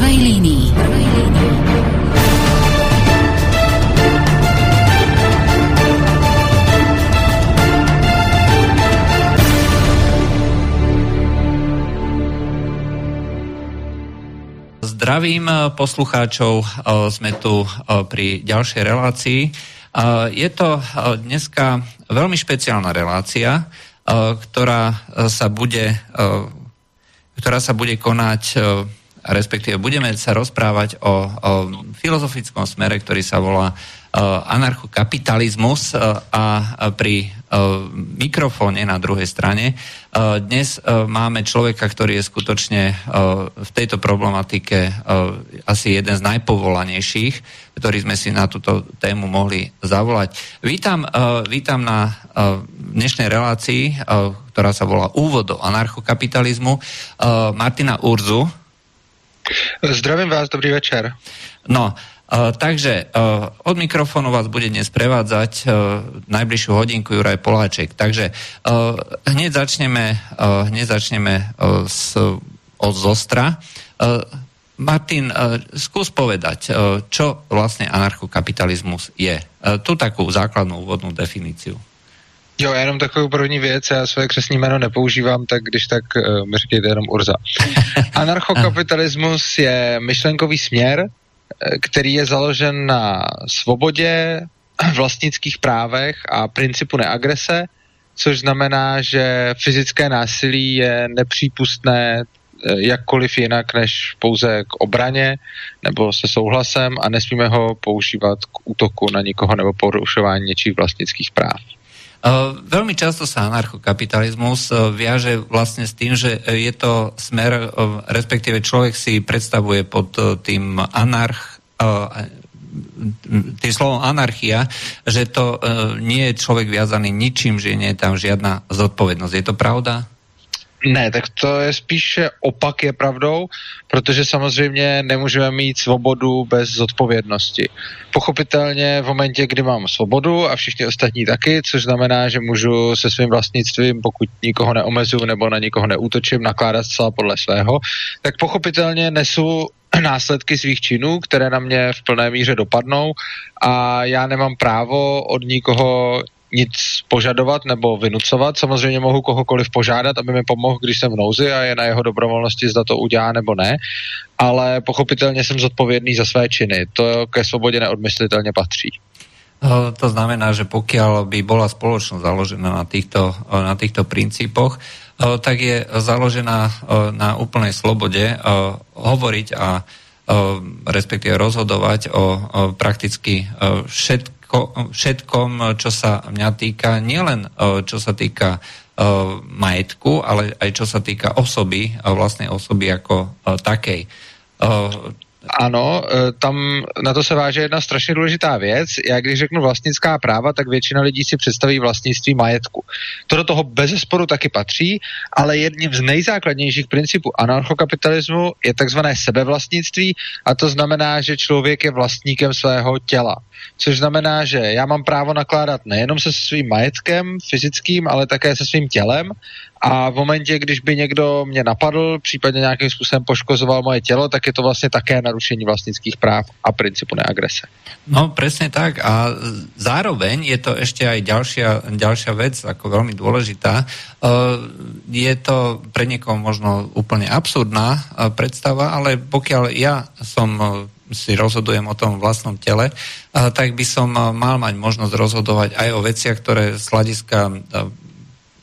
prvej línii. Prvej línii. Zdravím eh, poslucháčov, eh, sme tu eh, pri ďalšej relácii. Je to dneska veľmi špeciálna relácia, ktorá sa bude, ktorá sa bude konať, respektíve budeme sa rozprávať o, o filozofickom smere, ktorý sa volá anarchokapitalizmus a pri mikrofóne na druhej strane. Dnes máme človeka, ktorý je skutočne v tejto problematike asi jeden z najpovolanejších, ktorý sme si na túto tému mohli zavolať. Vítam, vítam na dnešnej relácii, ktorá sa volá Úvod do anarchokapitalizmu, Martina Urzu. Zdravím vás, dobrý večer. No, Uh, takže uh, od mikrofónu vás bude dnes prevádzať uh, najbližšiu hodinku Juraj Poláček. Takže uh, hneď začneme, uh, hneď začneme uh, s, od Zostra. Uh, Martin, uh, skús povedať, uh, čo vlastne anarchokapitalismus je. Uh, tu takú základnú úvodnú definíciu. Jo, jenom takovou první věc, já své křesní jméno nepoužívám, tak když tak uh, mi říkejte jenom Urza. Anarchokapitalismus je myšlenkový směr, který je založen na svobodě, vlastnických právech a principu neagrese, což znamená, že fyzické násilí je nepřípustné eh, jakkoliv jinak než pouze k obraně nebo se souhlasem a nesmíme ho používat k útoku na nikoho nebo porušování něčích vlastnických práv. Uh, veľmi často sa anarchokapitalizmus uh, viaže vlastne s tým, že je to smer, uh, respektíve človek si predstavuje pod tým anarch, tým slovom anarchia, že to nie je človek viazaný ničím, že nie je tam žiadna zodpovednosť. Je to pravda? Ne, tak to je spíše opak je pravdou, protože samozřejmě nemůžeme mít svobodu bez zodpovědnosti. Pochopitelně v momentě, kdy mám svobodu a všichni ostatní taky, což znamená, že můžu se svým vlastnictvím, pokud nikoho neomezuju nebo na nikoho neútočím, nakládat zcela podle svého, tak pochopitelně nesu následky svých činů, které na mě v plné míře dopadnou a já nemám právo od nikoho nic požadovat nebo vynucovat. Samozřejmě mohu kohokoliv požádat, aby mi pomohl, když jsem v nouzi a je na jeho dobrovolnosti, zda to udělá nebo ne, ale pochopitelně jsem zodpovědný za své činy. To ke svobodě neodmyslitelně patří. To znamená, že pokiaľ by bola spoločnosť založená na týchto, na týchto princípoch, tak je založená na úplnej slobode hovoriť a respektíve rozhodovať o prakticky všetkých všetko, všetkom, čo sa mňa týka, nielen e, čo sa týka e, majetku, ale aj čo sa týka osoby, vlastnej osoby ako e, takej. Ano, tam na to se váže jedna strašně důležitá věc. Já když řeknu vlastnická práva, tak většina lidí si představí vlastnictví majetku. To do toho bez sporu taky patří, ale jedním z nejzákladnějších principů anarchokapitalismu je takzvané sebevlastnictví a to znamená, že člověk je vlastníkem svého těla což znamená, že já mám právo nakládat nejenom se svým majetkem fyzickým, ale také se svým tělem a v momentě, když by někdo mě napadl, případně nějakým způsobem poškozoval moje tělo, tak je to vlastně také narušení vlastnických práv a principu neagrese. No presne tak a zároveň je to ešte aj ďalšia, ďalšia vec, ako veľmi dôležitá. Uh, je to pre niekoho možno úplne absurdná uh, predstava, ale pokiaľ ja som uh, si rozhodujem o tom vlastnom tele, tak by som mal mať možnosť rozhodovať aj o veciach, ktoré z hľadiska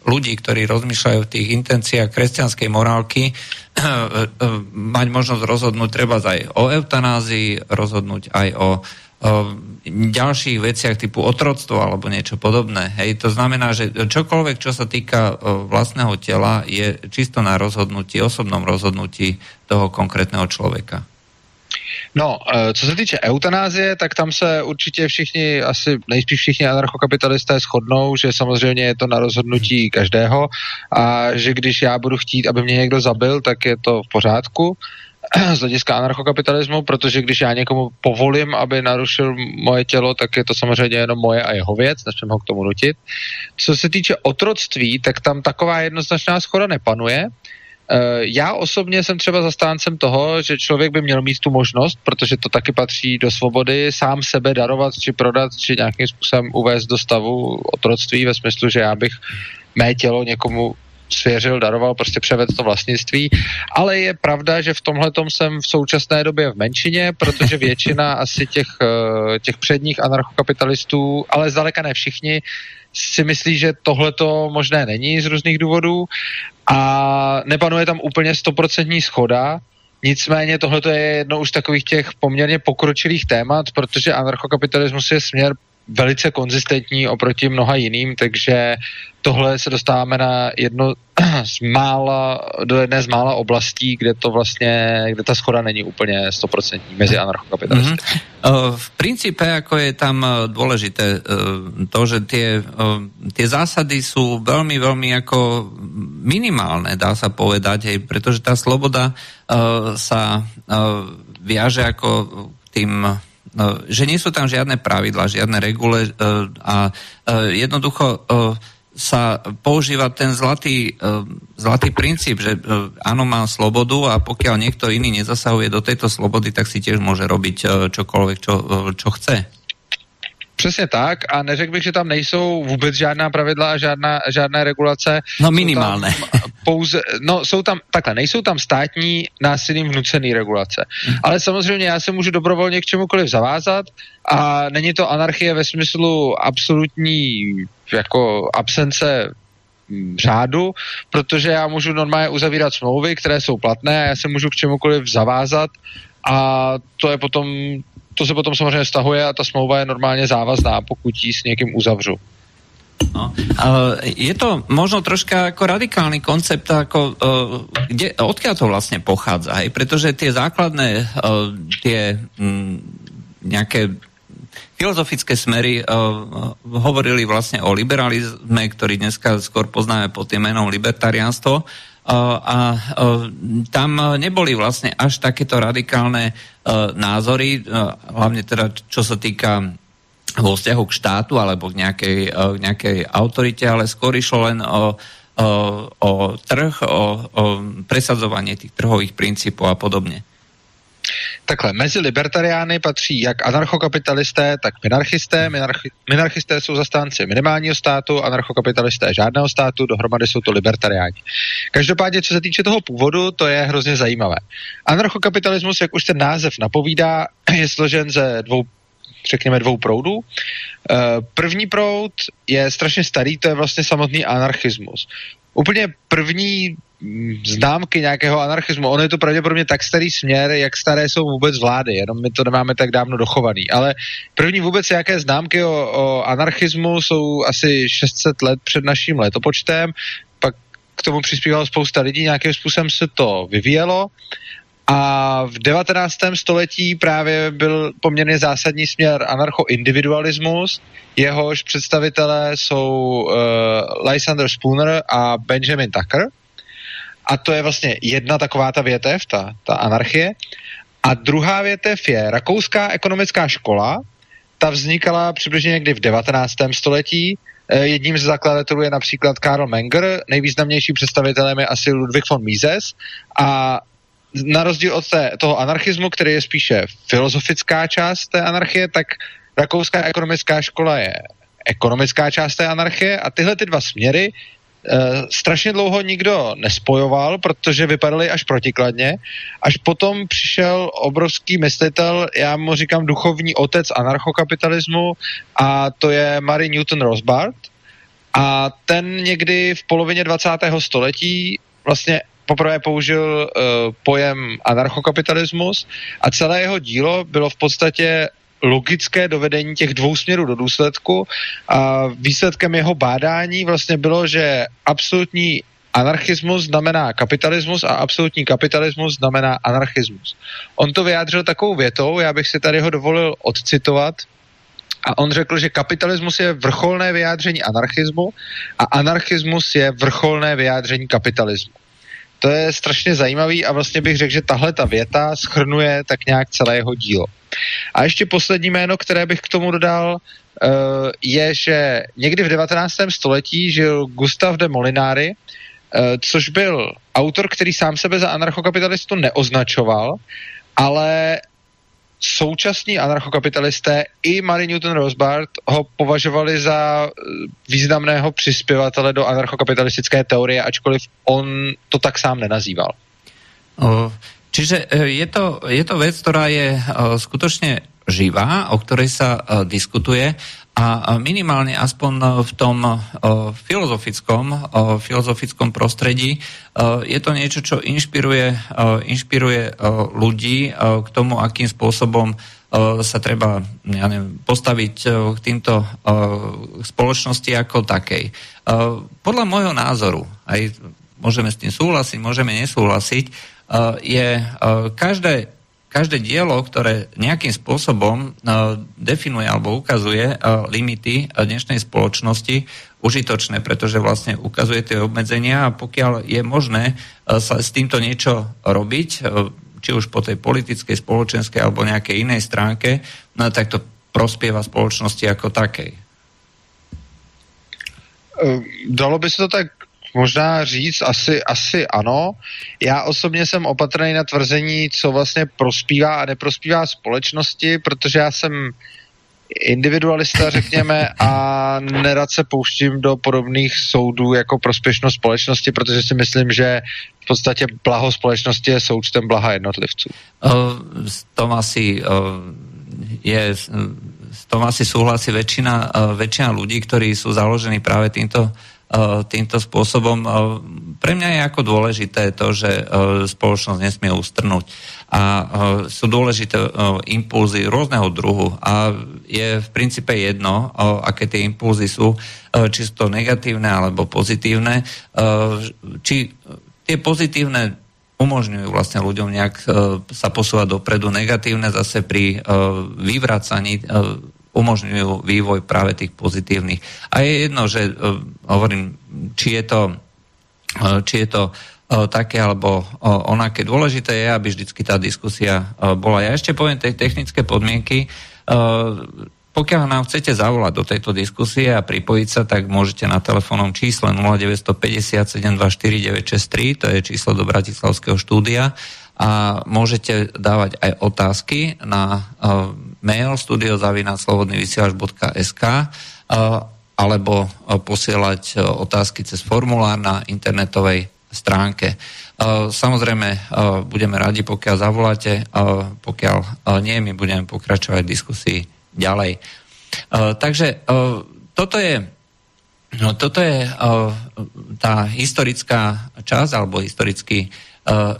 ľudí, ktorí rozmýšľajú v tých intenciách kresťanskej morálky, mať možnosť rozhodnúť treba aj o eutanázii, rozhodnúť aj o, ďalších veciach typu otroctvo alebo niečo podobné. Hej, to znamená, že čokoľvek, čo sa týka vlastného tela, je čisto na rozhodnutí, osobnom rozhodnutí toho konkrétneho človeka. No, eh, co se týče eutanázie, tak tam se určitě všichni, asi nejspíš všichni anarchokapitalisté shodnou, že samozřejmě je to na rozhodnutí každého a že když já budu chtít, aby mě někdo zabil, tak je to v pořádku z hlediska anarchokapitalismu, protože když já někomu povolím, aby narušil moje tělo, tak je to samozřejmě jenom moje a jeho věc, nesmím ho k tomu nutit. Co se týče otroctví, tak tam taková jednoznačná schoda nepanuje, já osobně jsem třeba zastáncem toho, že člověk by měl mít tu možnost, protože to taky patří do svobody, sám sebe darovat, či prodat, či nějakým způsobem uvést do stavu otroctví ve smyslu, že já bych mé tělo někomu svěřil, daroval, prostě převedl to vlastnictví. Ale je pravda, že v tomhle jsem v současné době v menšině, protože většina asi těch, eh, těch předních anarchokapitalistů, ale zdaleka ne všichni, si myslí, že tohle to možné není z různých důvodů a nepanuje tam úplně stoprocentní schoda, Nicméně tohle je jedno už takových těch poměrně pokročilých témat, protože anarchokapitalismus je směr velice konzistentní oproti mnoha jiným, takže tohle se dostáváme na jedno z mála, do jedné z mála oblastí, kde to vlastně, kde ta schoda není úplně stoprocentní mezi anarchokapitalisty. Mm-hmm. V princípe, ako je tam e, dôležité e, to, že tie zásady sú veľmi, veľmi ako minimálne, dá sa povedať, hej, pretože tá sloboda sa viaže ako tým že nie sú tam žiadne pravidla, žiadne regule e, a e, jednoducho sa používa ten zlatý, zlatý princíp, že áno, mám slobodu a pokiaľ niekto iný nezasahuje do tejto slobody, tak si tiež môže robiť čokoľvek, čo, čo chce. Přesně tak a neřekl bych, že tam nejsou vůbec žádná pravidla a žádná, žádné regulace. No minimálne. Pouze, no jsou tam, takhle, nejsou tam státní násilím vnucený regulace. Hmm. Ale samozřejmě já se můžu dobrovolně k čemukoliv zavázat a není to anarchie ve smyslu absolutní jako absence hm, řádu, protože já můžu normálně uzavírat smlouvy, které jsou platné a já se můžu k čemukoliv zavázat a to je potom to se potom samozřejmě stahuje a ta smlouva je normálně závazná, pokud ji s někým uzavřu. No, je to možno troška ako radikálny koncept, ako, kde, odkiaľ to vlastne pochádza, hej? pretože tie základné, tie nejaké filozofické smery hovorili vlastne o liberalizme, ktorý dneska skôr poznáme pod tým menom libertariánstvo, a tam neboli vlastne až takéto radikálne názory, hlavne teda čo sa týka vo vzťahu k štátu alebo k nejakej, k nejakej autorite, ale skôr išlo len o, o, o trh, o, o presadzovanie tých trhových princípov a podobne. Takhle, mezi libertariány patří jak anarchokapitalisté, tak minarchisté. Minarchi, minarchisté jsou zastánci minimálního státu, anarchokapitalisté žádného státu, dohromady jsou to libertariáni. Každopádně, co se týče toho původu, to je hrozně zajímavé. Anarchokapitalismus, jak už ten název napovídá, je složen ze dvou řekněme, dvou proudů. Eh, první proud je strašně starý, to je vlastně samotný anarchismus. Úplně první známky nějakého anarchismu. Ono je to pravděpodobně tak starý směr, jak staré jsou vůbec vlády, jenom my to nemáme tak dávno dochovaný. Ale první vůbec nějaké známky o, o anarchismu jsou asi 600 let před naším letopočtem, pak k tomu přispívalo spousta lidí, nějakým způsobem se to vyvíjelo a v 19. století právě byl poměrně zásadní směr anarcho-individualismus, jehož představitelé jsou uh, Lysander Spooner a Benjamin Tucker – a to je vlastně jedna taková ta větev, ta, ta anarchie. A druhá větev je Rakouská ekonomická škola, ta vznikala přibližně někdy v 19. století. Eh, jedním z zakladatelů je například Karl Menger, nejvýznamnější představitelem je asi Ludwig von Mises a na rozdíl od té, toho anarchismu, který je spíše filozofická část té anarchie, tak Rakouská ekonomická škola je ekonomická část té anarchie a tyhle ty dva směry Uh, strašně dlouho nikdo nespojoval, protože vypadaly až protikladně. Až potom přišel obrovský myslitel, já mu říkám duchovní otec anarchokapitalismu a to je Mary Newton Rosbart. A ten někdy v polovině 20. století vlastně poprvé použil uh, pojem anarchokapitalismus a celé jeho dílo bylo v podstatě logické dovedení těch dvou směrů do důsledku a výsledkem jeho bádání vlastně bylo, že absolutní anarchismus znamená kapitalismus a absolutní kapitalismus znamená anarchismus. On to vyjádřil takovou větou, já bych si tady ho dovolil odcitovat, a on řekl, že kapitalismus je vrcholné vyjádření anarchismu a anarchismus je vrcholné vyjádření kapitalismu. To je strašně zajímavý a vlastně bych řekl, že tahle ta věta schrnuje tak nějak celé jeho dílo. A ještě poslední jméno, které bych k tomu dodal, eh, je, že někdy v 19. století žil Gustav de Molinari, což byl autor, který sám sebe za anarchokapitalistu neoznačoval, ale současní anarchokapitalisté i Mary Newton Rosbart ho považovali za eh, významného přispěvatele do anarchokapitalistické teorie, ačkoliv on to tak sám nenazýval. čiže eh, je to, je to vec, ktorá je skutočne živá, o ktorej sa diskutuje a minimálne aspoň v tom filozofickom, filozofickom prostredí je to niečo, čo inšpiruje, inšpiruje ľudí k tomu, akým spôsobom sa treba ja neviem, postaviť k týmto spoločnosti ako takej. Podľa môjho názoru, aj môžeme s tým súhlasiť, môžeme nesúhlasiť, je každé každé dielo, ktoré nejakým spôsobom uh, definuje alebo ukazuje uh, limity uh, dnešnej spoločnosti, užitočné, pretože vlastne ukazuje tie obmedzenia a pokiaľ je možné sa s týmto niečo robiť, či už po tej politickej, spoločenskej alebo nejakej inej stránke, no, tak to prospieva spoločnosti ako takej. Dalo by se to tak možná říct, asi, asi ano. Já osobně jsem opatrný na tvrzení, co vlastně prospívá a neprospívá společnosti, protože já jsem individualista, řekněme, a nerad se pouštím do podobných soudů jako prospěšnost společnosti, protože si myslím, že v podstatě blaho společnosti je součtem blaha jednotlivců. Uh, s tom asi uh, je s tom asi súhlasí väčšina, uh, väčšina ľudí, ktorí sú založení práve týmto Eh, týmto spôsobom. Eh, pre mňa je ako dôležité to, že eh, spoločnosť nesmie ustrnúť a sú dôležité impulzy rôzneho druhu a je v princípe jedno, aké tie impulzy sú, či sú to negatívne alebo pozitívne, či tie pozitívne umožňujú vlastne ľuďom nejak sa posúvať dopredu, negatívne zase pri vyvracaní umožňujú vývoj práve tých pozitívnych. A je jedno, že uh, hovorím, či je to, uh, či je to uh, také alebo onaké. Dôležité je, aby vždycky tá diskusia bola. Ja ešte poviem tej technické podmienky. Pokiaľ nám chcete zavolať do tejto diskusie a pripojiť sa, tak môžete na telefónnom čísle 0950 724 963, to je číslo do Bratislavského štúdia a môžete dávať aj otázky na mail studiozavinaslobodnyvysielač.sk uh, alebo uh, posielať uh, otázky cez formulár na internetovej stránke. Samozrejme, budeme radi, pokiaľ zavoláte, pokiaľ nie, my budeme pokračovať v diskusii ďalej. Takže toto je No, toto je tá historická časť alebo historický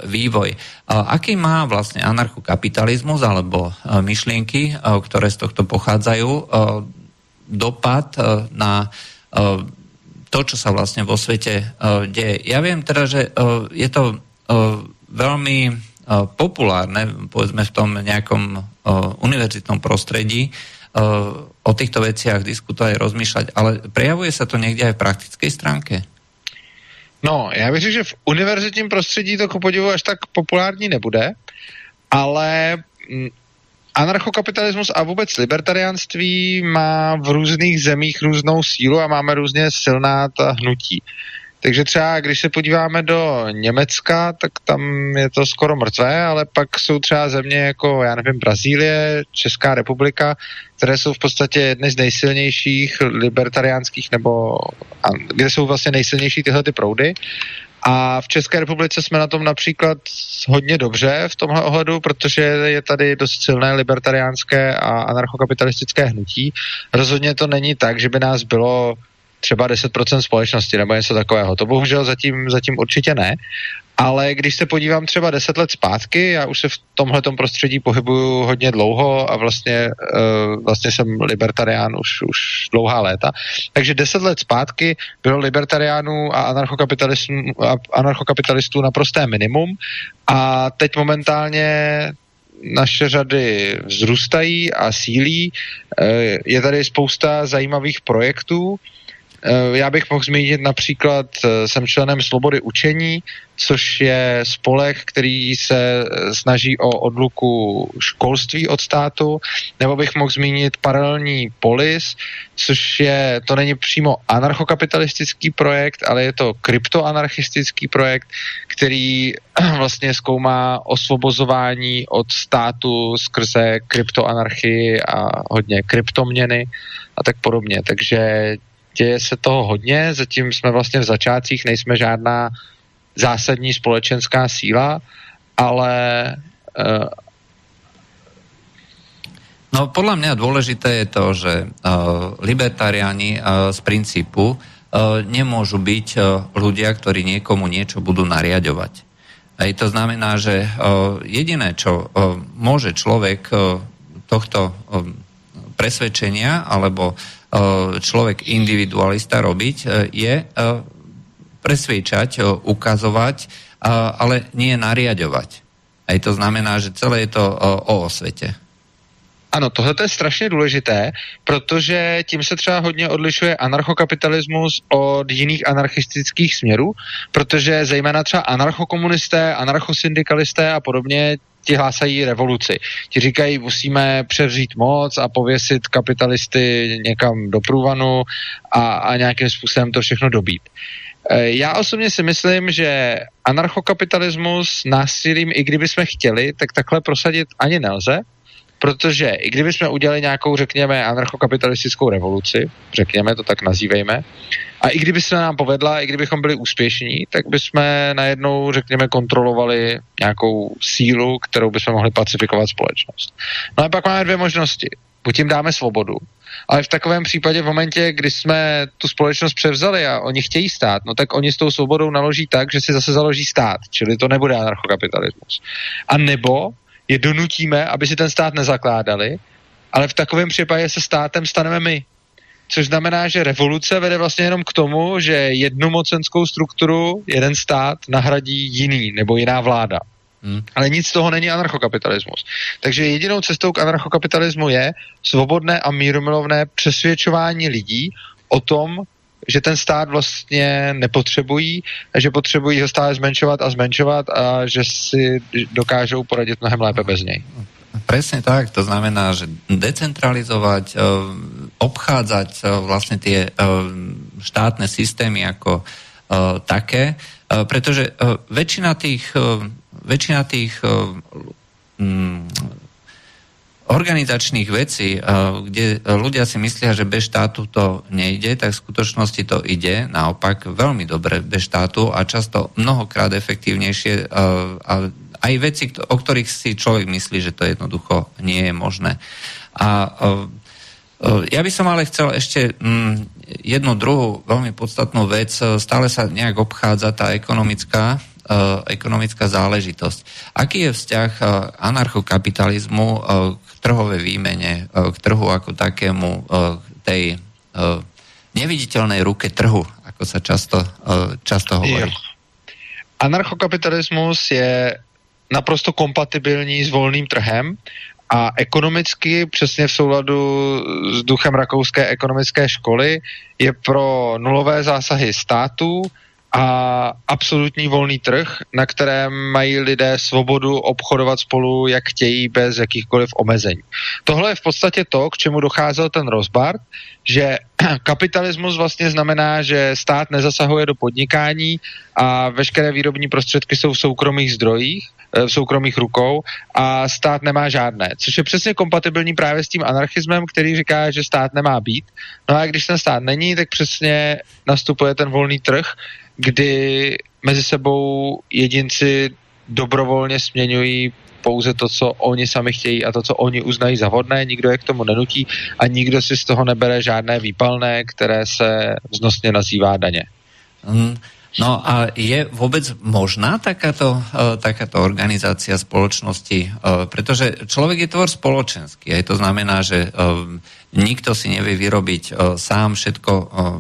vývoj. Aký má vlastne anarchokapitalizmus alebo e, myšlienky, e, ktoré z tohto pochádzajú, dopad na to, čo sa vlastne vo svete deje. Ja viem teda, že je to veľmi populárne, povedzme v tom nejakom univerzitnom prostredí, o týchto veciach diskutovať, rozmýšľať, ale prejavuje sa to niekde aj v praktickej stránke? No, já bych řekl, že v univerzitním prostředí to ku podivu až tak populární nebude, ale mm, anarchokapitalismus a vůbec libertariánství má v různých zemích různou sílu a máme různě silná ta hnutí. Takže třeba, když se podíváme do Německa, tak tam je to skoro mrtvé, ale pak jsou třeba země jako, já nevím, Brazílie, Česká republika, které jsou v podstatě jedny z nejsilnějších libertariánských, nebo kde jsou vlastně nejsilnější tyhle ty proudy. A v České republice jsme na tom například hodně dobře v tomhle ohledu, protože je tady dost silné libertariánské a anarchokapitalistické hnutí. Rozhodně to není tak, že by nás bylo třeba 10% společnosti nebo něco takového. To bohužel zatím, zatím určitě ne. Ale když se podívám třeba 10 let zpátky, já už se v tomhle prostředí pohybuju hodně dlouho a vlastně, uh, vlastně jsem libertarián už, už dlouhá léta. Takže 10 let zpátky bylo libertariánů a anarchokapitalistů, naprosté minimum a teď momentálně naše řady vzrůstají a sílí. Eh, je tady spousta zajímavých projektů, Eh, já bych mohl zmínit například, eh, jsem členem Slobody učení, což je spolek, který se eh, snaží o odluku školství od státu, nebo bych mohl zmínit paralelní polis, což je, to není přímo anarchokapitalistický projekt, ale je to kryptoanarchistický projekt, který vlastně zkoumá osvobozování od státu skrze kryptoanarchii a hodně kryptoměny a tak podobně. Takže děje se toho hodně, zatím jsme vlastně v začátcích, nejsme žádná zásadní společenská síla, ale uh, No podľa mňa dôležité je to, že uh, libertariáni uh, z princípu uh, nemôžu byť uh, ľudia, ktorí niekomu niečo budú nariadovať. Aj to znamená, že uh, jediné, čo uh, môže človek uh, tohto presvedčenia alebo človek individualista robiť, e, je e, presviečať, ukazovať, ale nie nariadovať. Aj to znamená, že celé je to o osvete. Ano, tohle je strašně důležité, protože tím se třeba hodně odlišuje anarchokapitalismus od jiných anarchistických směrů, protože zejména třeba anarchokomunisté, anarchosyndikalisté a podobně ti hlásají revoluci. Ti říkají, musíme převzít moc a pověsit kapitalisty někam do průvanu a, a nějakým způsobem to všechno dobít. E, já osobně si myslím, že anarchokapitalismus násilím, i kdyby jsme chtěli, tak takhle prosadit ani nelze, protože i kdyby jsme udělali nějakou, řekněme, anarchokapitalistickou revoluci, řekněme to tak nazývejme, a i kdyby se nám povedla, i kdybychom byli úspěšní, tak bychom najednou, řekněme, kontrolovali nějakou sílu, kterou bychom mohli pacifikovat společnost. No a pak máme dvě možnosti. Buď jim dáme svobodu, ale v takovém případě v momentě, kdy jsme tu společnost převzali a oni chtějí stát, no tak oni s tou svobodou naloží tak, že si zase založí stát, čili to nebude anarchokapitalismus. A nebo je donutíme, aby si ten stát nezakládali, ale v takovém případě se státem staneme my. Což znamená, že revoluce vede vlastně jenom k tomu, že jednu mocenskou strukturu, jeden stát nahradí jiný nebo jiná vláda. Hmm. Ale nic z toho není anarchokapitalismus. Takže jedinou cestou k anarchokapitalismu je svobodné a mírumilovné přesvědčování lidí o tom, že ten stát vlastně nepotřebují, že potřebují ho stále zmenšovat a zmenšovat a že si dokážou poradit mnohem lépe bez něj. Presne tak, to znamená, že decentralizovať, eh, obchádzať eh, vlastne tie eh, štátne systémy ako také, pretože väčšina tých, väčšina tých mm, organizačných vecí, kde ľudia si myslia, že bez štátu to nejde, tak v skutočnosti to ide naopak veľmi dobre bez štátu a často mnohokrát efektívnejšie a aj veci, o ktorých si človek myslí, že to jednoducho nie je možné. A ja by som ale chcel ešte mm, jednu druhú veľmi podstatnú vec. Stále sa nejak obchádza tá ekonomická, e, ekonomická záležitosť. Aký je vzťah anarchokapitalizmu k trhovej výmene, k trhu ako takému, tej neviditeľnej ruke trhu, ako sa často, často hovorí? Anarchokapitalismus je naprosto kompatibilní s volným trhem a ekonomicky, přesně v souladu s duchem rakouské ekonomické školy, je pro nulové zásahy států a absolutní volný trh, na kterém mají lidé svobodu obchodovat spolu, jak chtějí, bez jakýchkoliv omezení. Tohle je v podstatě to, k čemu docházel ten rozbart, že kapitalismus vlastně znamená, že stát nezasahuje do podnikání a veškeré výrobní prostředky jsou v soukromých zdrojích Eh, v soukromých rukou a stát nemá žádné, což je přesně kompatibilní právě s tím anarchismem, který říká, že stát nemá být. No a když ten stát není, tak přesně nastupuje ten volný trh, kdy mezi sebou jedinci dobrovolně směňují pouze to, co oni sami chtějí a to, co oni uznají za vhodné, nikdo je k tomu nenutí a nikdo si z toho nebere žádné výpalné, které se vznosně nazývá daně. Mm. No a je vôbec možná takáto, uh, takáto organizácia spoločnosti? Uh, pretože človek je tvor spoločenský. Aj to znamená, že uh, nikto si nevie vyrobiť sám všetko,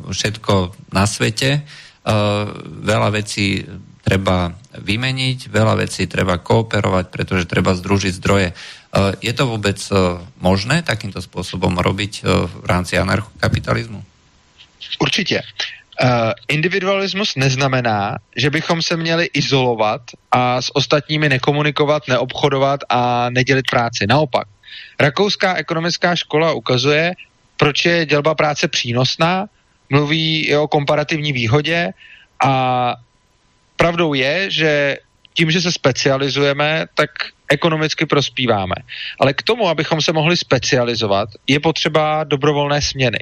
všetko na svete. Uh, veľa vecí treba vymeniť, veľa vecí treba kooperovať, pretože treba združiť zdroje. Uh, je to vôbec uh, možné takýmto spôsobom robiť v rámci anarchokapitalizmu? Určitě. Uh, individualismus neznamená, že bychom se měli izolovat a s ostatními nekomunikovat, neobchodovat a nedělit práci. Naopak, Rakouská ekonomická škola ukazuje, proč je dělba práce přínosná, mluví o komparativní výhodě a pravdou je, že tím, že se specializujeme, tak ekonomicky prospíváme. Ale k tomu, abychom se mohli specializovat, je potřeba dobrovolné směny.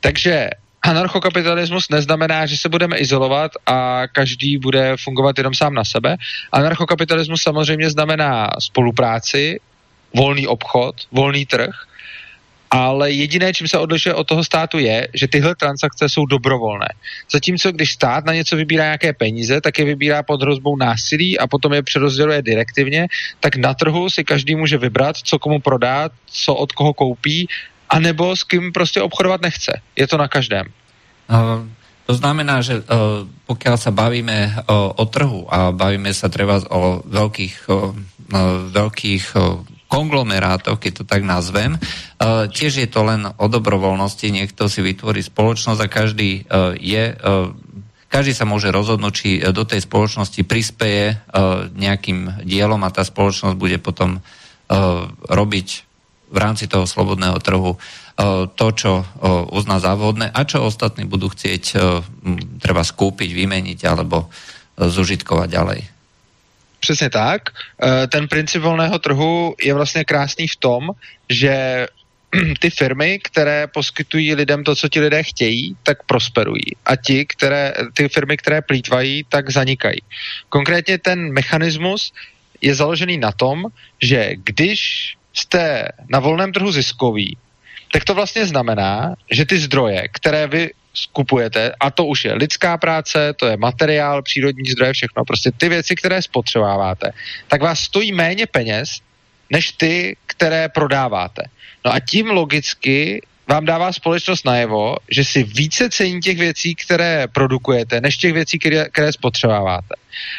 Takže anarchokapitalismus neznamená, že se budeme izolovat a každý bude fungovat jenom sám na sebe. Anarchokapitalismus samozřejmě znamená spolupráci, volný obchod, volný trh, ale jediné, čím se odlišuje od toho státu, je, že tyhle transakce jsou dobrovolné. Zatímco když stát na něco vybírá nějaké peníze, tak je vybírá pod hrozbou násilí a potom je přerozděluje direktivně, tak na trhu si každý může vybrat, co komu prodá, co od koho koupí, anebo s kým prostě obchodovat nechce. Je to na každém. Uh, to znamená, že uh, pokiaľ sa bavíme uh, o trhu a bavíme sa treba o veľkých, uh, veľkých uh, konglomerátoch, keď to tak nazvem. Uh, tiež je to len o dobrovoľnosti, niekto si vytvorí spoločnosť a každý uh, je, uh, každý sa môže rozhodnúť, či do tej spoločnosti prispeje nejakým dielom a tá spoločnosť bude potom robiť v rámci toho slobodného trhu to, čo uzná závodné a čo ostatní budú chcieť treba skúpiť, vymeniť alebo zužitkovať ďalej. Přesně tak. Eh, ten princip volného trhu je vlastně krásný v tom, že ty firmy, které poskytují lidem to, co ti lidé chtějí, tak prosperují. A ti, které, ty firmy, které plítvají, tak zanikají. Konkrétně ten mechanismus je založený na tom, že když jste na volném trhu ziskový, tak to vlastně znamená, že ty zdroje, které vy skupujete, a to už je lidská práce, to je materiál, přírodní zdroje, všechno, prostě ty věci, které spotřebováváte, tak vás stojí méně peněz, než ty, které prodáváte. No a tím logicky vám dává společnost najevo, že si více cení těch věcí, které produkujete, než těch věcí, které, které spotřebováváte.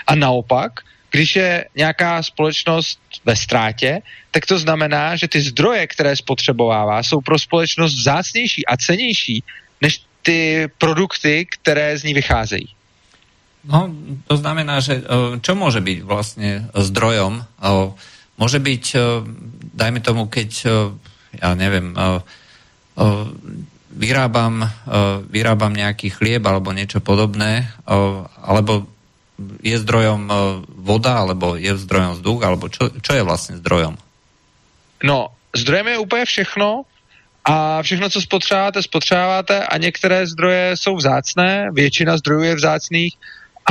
A naopak, když je nějaká společnost ve ztrátě, tak to znamená, že ty zdroje, které spotřebovává, jsou pro společnost vzácnější a cenější než ty produkty, které z ní vycházejí. No, to znamená, že čo môže byť vlastne zdrojom? Môže byť, dajme tomu, keď, ja neviem, vyrábam, vyrábam nejaký chlieb alebo niečo podobné, alebo je zdrojom voda, alebo je zdrojom vzduch, alebo čo, čo je vlastne zdrojom? No, zdrojem je úplně všechno, a všechno, co spotřebáváte, spotřebáváte a některé zdroje jsou vzácné, většina zdrojů je vzácných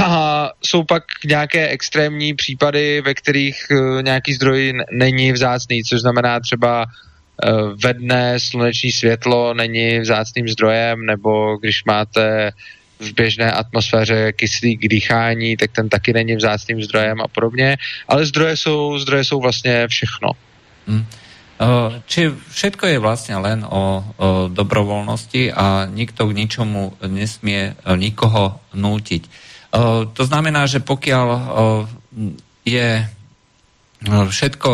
a jsou pak nějaké extrémní případy, ve kterých uh, nějaký zdroj není vzácný, což znamená třeba uh, ve dne sluneční světlo není vzácným zdrojem, nebo když máte v běžné atmosféře kyslík dýchání, tak ten taky není vzácným zdrojem a podobně, ale zdroje jsou, zdroje jsou vlastně všechno. Hmm. Či všetko je vlastne len o, o dobrovoľnosti a nikto k ničomu nesmie e, nikoho nútiť. To znamená, že pokiaľ je všetko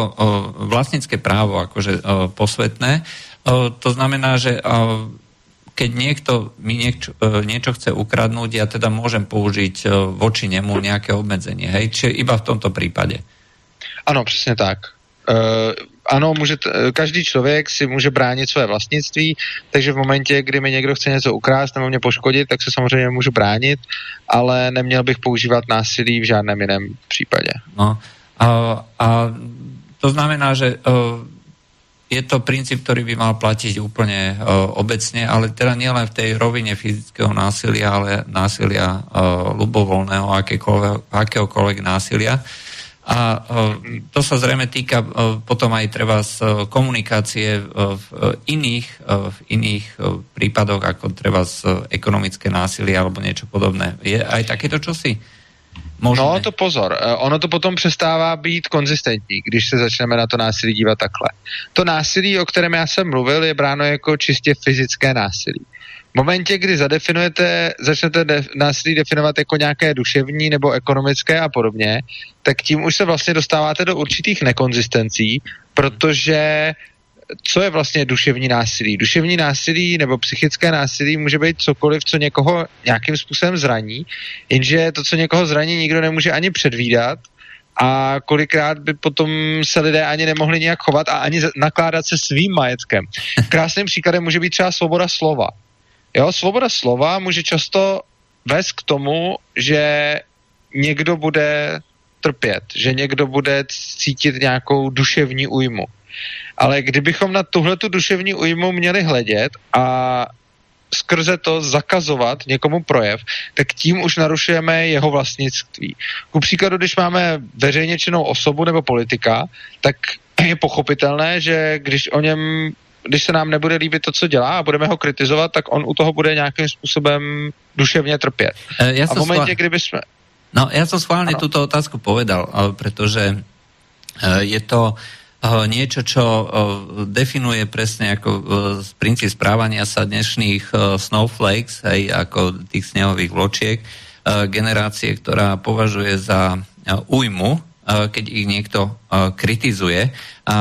vlastnícke právo akože posvetné, to znamená, že keď niekto mi niečo, niečo chce ukradnúť, ja teda môžem použiť voči nemu nejaké obmedzenie. Hej? Čiže iba v tomto prípade. Ano, přesně tak. Ano, může t- každý člověk si může bránit své vlastnictví, takže v momentě, kdy mi někdo chce něco ukrást nebo mě poškodit, tak se samozřejmě můžu bránit, ale neměl bych používat násilí v žádném jiném případě. No, a, a to znamená, že uh, je to princíp, ktorý by mal platiť úplne uh, obecne, ale teda nielen v tej rovine fyzického násilia, ale násilia uh, ľubovoľného, akéhokoľvek násilia. A to sa zrejme týka potom aj treba z komunikácie v iných, v iných prípadoch, ako treba z ekonomické násilie alebo niečo podobné. Je aj takéto čosi? Možné. No to pozor, e, ono to potom přestává být konzistentní, když se začneme na to násilí dívat takhle. To násilí, o kterém já jsem mluvil, je bráno jako čistě fyzické násilí. V momentě, kdy zadefinujete, začnete de, násilí definovat jako nějaké duševní nebo ekonomické a podobně, tak tím už se vlastně dostáváte do určitých nekonzistencí, protože co je vlastně duševní násilí. Duševní násilí nebo psychické násilí může být cokoliv, co někoho nějakým způsobem zraní, jenže to, co někoho zraní, nikdo nemůže ani předvídat a kolikrát by potom se lidé ani nemohli nějak chovat a ani nakládat se svým majetkem. Krásným příkladem může být třeba svoboda slova. Jo, svoboda slova může často vést k tomu, že někdo bude trpět, že někdo bude cítit nějakou duševní újmu. Ale kdybychom na tuhle tu duševní újmu měli hledět a skrze to zakazovat někomu projev, tak tím už narušujeme jeho vlastnictví. Ku příkladu, když máme veřejně činnou osobu nebo politika, tak je pochopitelné, že když o něm když se nám nebude líbit to, co dělá a budeme ho kritizovat, tak on u toho bude nějakým způsobem duševně trpět. E, ja a v momentě, svá... kdyby jsme... No, ja som schválne túto otázku povedal, pretože je to niečo, čo definuje presne ako princíp správania sa dnešných snowflakes, hej, ako tých snehových vločiek, generácie, ktorá považuje za újmu, keď ich niekto kritizuje. A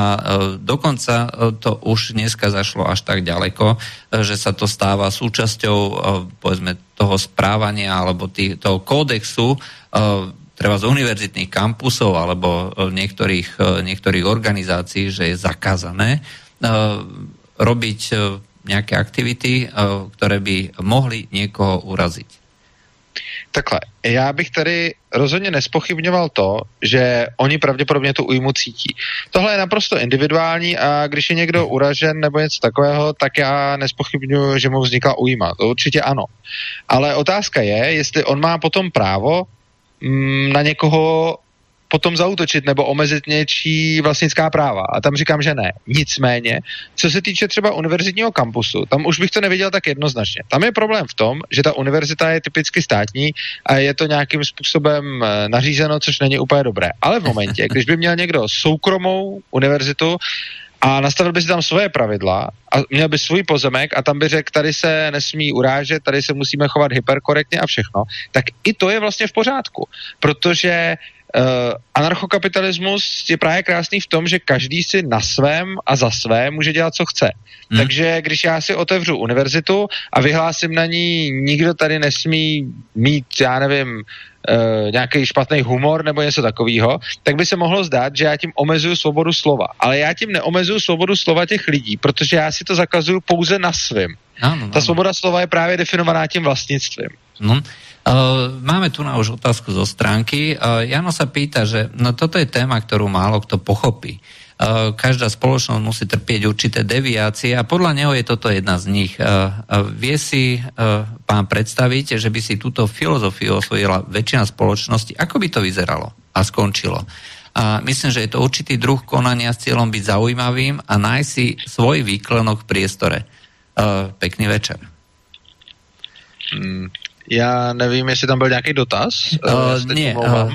dokonca to už dneska zašlo až tak ďaleko, že sa to stáva súčasťou povedzme toho správania alebo tý, toho kódexu treba z univerzitných kampusov alebo niektorých, niektorých organizácií, že je zakázané robiť nejaké aktivity, ktoré by mohli niekoho uraziť. Takhle, já bych tady rozhodně nespochybňoval to, že oni pravděpodobně tu újmu cítí. Tohle je naprosto individuální a když je někdo uražen nebo něco takového, tak já nespochybňuji, že mu vznikla újma. To určitě ano. Ale otázka je, jestli on má potom právo Mm, na někoho potom zautočit nebo omezit něčí vlastnická práva. A tam říkám, že ne. Nicméně, co se týče třeba univerzitního kampusu, tam už bych to neviděl tak jednoznačně. Tam je problém v tom, že ta univerzita je typicky státní a je to nějakým způsobem eh, nařízeno, což není úplně dobré. Ale v momentě, když by měl někdo soukromou univerzitu, a nastavil by si tam svoje pravidla a měl by svůj pozemek a tam by řekl, tady se nesmí urážet, tady se musíme chovat hyperkorektně a všechno, tak i to je vlastně v pořádku, protože uh, anarchokapitalismus je právě krásný v tom, že každý si na svém a za své může dělat, co chce. Hmm. Takže když já si otevřu univerzitu a vyhlásím na ní, nikdo tady nesmí mít, já nevím, uh, nějaký špatný humor nebo něco takového, tak by se mohlo zdát, že já tím omezuju svobodu slova. Ale já tím neomezuju svobodu slova těch lidí, protože já si to zakazuju pouze na svém. Ta svoboda slova je právě definovaná tím vlastnictvím. No. Uh, máme tu na už otázku zo stránky. Uh, Jano sa pýta, že no toto je téma, ktorú málo kto pochopí. Uh, každá spoločnosť musí trpieť určité deviácie a podľa neho je toto jedna z nich. Vie si pán predstaviť, že by si túto filozofiu osvojila väčšina spoločnosti? Ako by to vyzeralo a skončilo? A myslím, že je to určitý druh konania s cieľom byť zaujímavým a nájsť si svoj výklenok v priestore. Pekný večer. Mm, já nevím, jestli tam byl nějaký dotaz. Uh, nie, uh,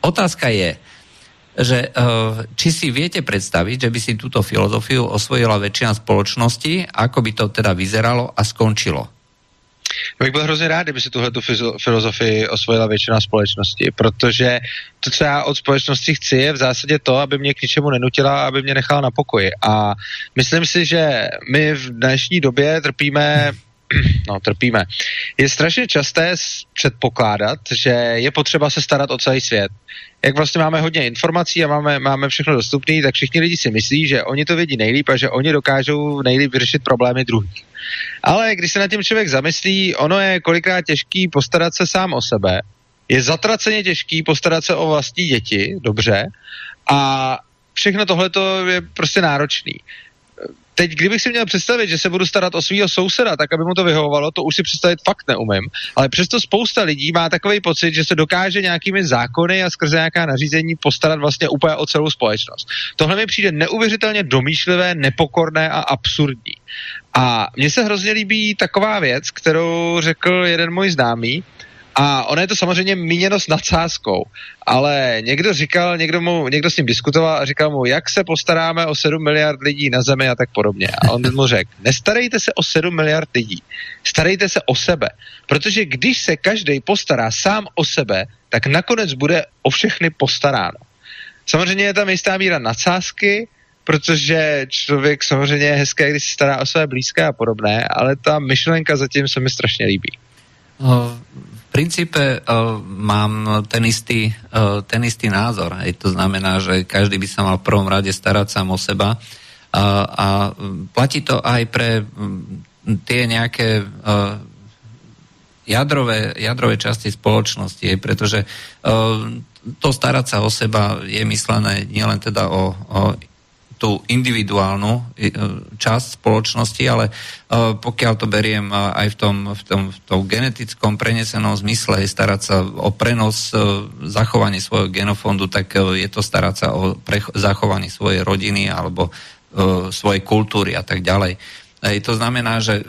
otázka je, že uh, či si viete predstaviť, že by si túto filozofiu osvojila väčšina spoločnosti, ako by to teda vyzeralo a skončilo? Já bych byl hrozně rád, kdyby si tuhle filozofii osvojila většina společnosti, protože to, co já od společnosti chci, je v zásadě to, aby mě k ničemu nenutila, aby mě nechala na pokoji. A myslím si, že my v dnešní době trpíme no, trpíme. Je strašně časté předpokládat, že je potřeba se starat o celý svět. Jak vlastně máme hodně informací a máme, máme všechno dostupné, tak všichni lidi si myslí, že oni to vědí nejlíp a že oni dokážou nejlíp vyřešit problémy druhých. Ale když se nad tím člověk zamyslí, ono je kolikrát těžký postarat se sám o sebe, je zatraceně těžký postarat se o vlastní děti, dobře, a všechno tohle je prostě náročný teď, kdybych si měl představit, že se budu starat o svého souseda, tak aby mu to vyhovovalo, to už si představit fakt neumím. Ale přesto spousta lidí má takový pocit, že se dokáže nějakými zákony a skrze nějaká nařízení postarat vlastně úplně o celou společnost. Tohle mi přijde neuvěřitelně domýšlivé, nepokorné a absurdní. A mně se hrozně líbí taková věc, kterou řekl jeden můj známý, a ono je to samozřejmě míněno s nadsázkou, ale někdo říkal, někdo, mu, někdo s ním diskutoval a říkal mu, jak se postaráme o 7 miliard lidí na zemi a tak podobně. A on mu řekl, nestarejte se o 7 miliard lidí, starejte se o sebe, protože když se každý postará sám o sebe, tak nakonec bude o všechny postaráno. Samozřejmě je tam jistá míra nadsázky, protože člověk samozřejmě je hezké, když se stará o své blízké a podobné, ale ta myšlenka zatím se mi strašně líbí. Princípe mám ten istý, ten istý názor. Hej. To znamená, že každý by sa mal v prvom rade starať sám o seba. A, a platí to aj pre tie nejaké jadrové, jadrové časti spoločnosti, pretože to starať sa o seba je myslené nielen teda o, o tú individuálnu e, časť spoločnosti, ale e, pokiaľ to beriem e, aj v tom, v tom, v tom genetickom prenesenom zmysle, starať sa o prenos, zachovanie svojho genofondu, tak je to starať sa o zachovanie svojej rodiny alebo svojej kultúry a tak ďalej. To znamená, že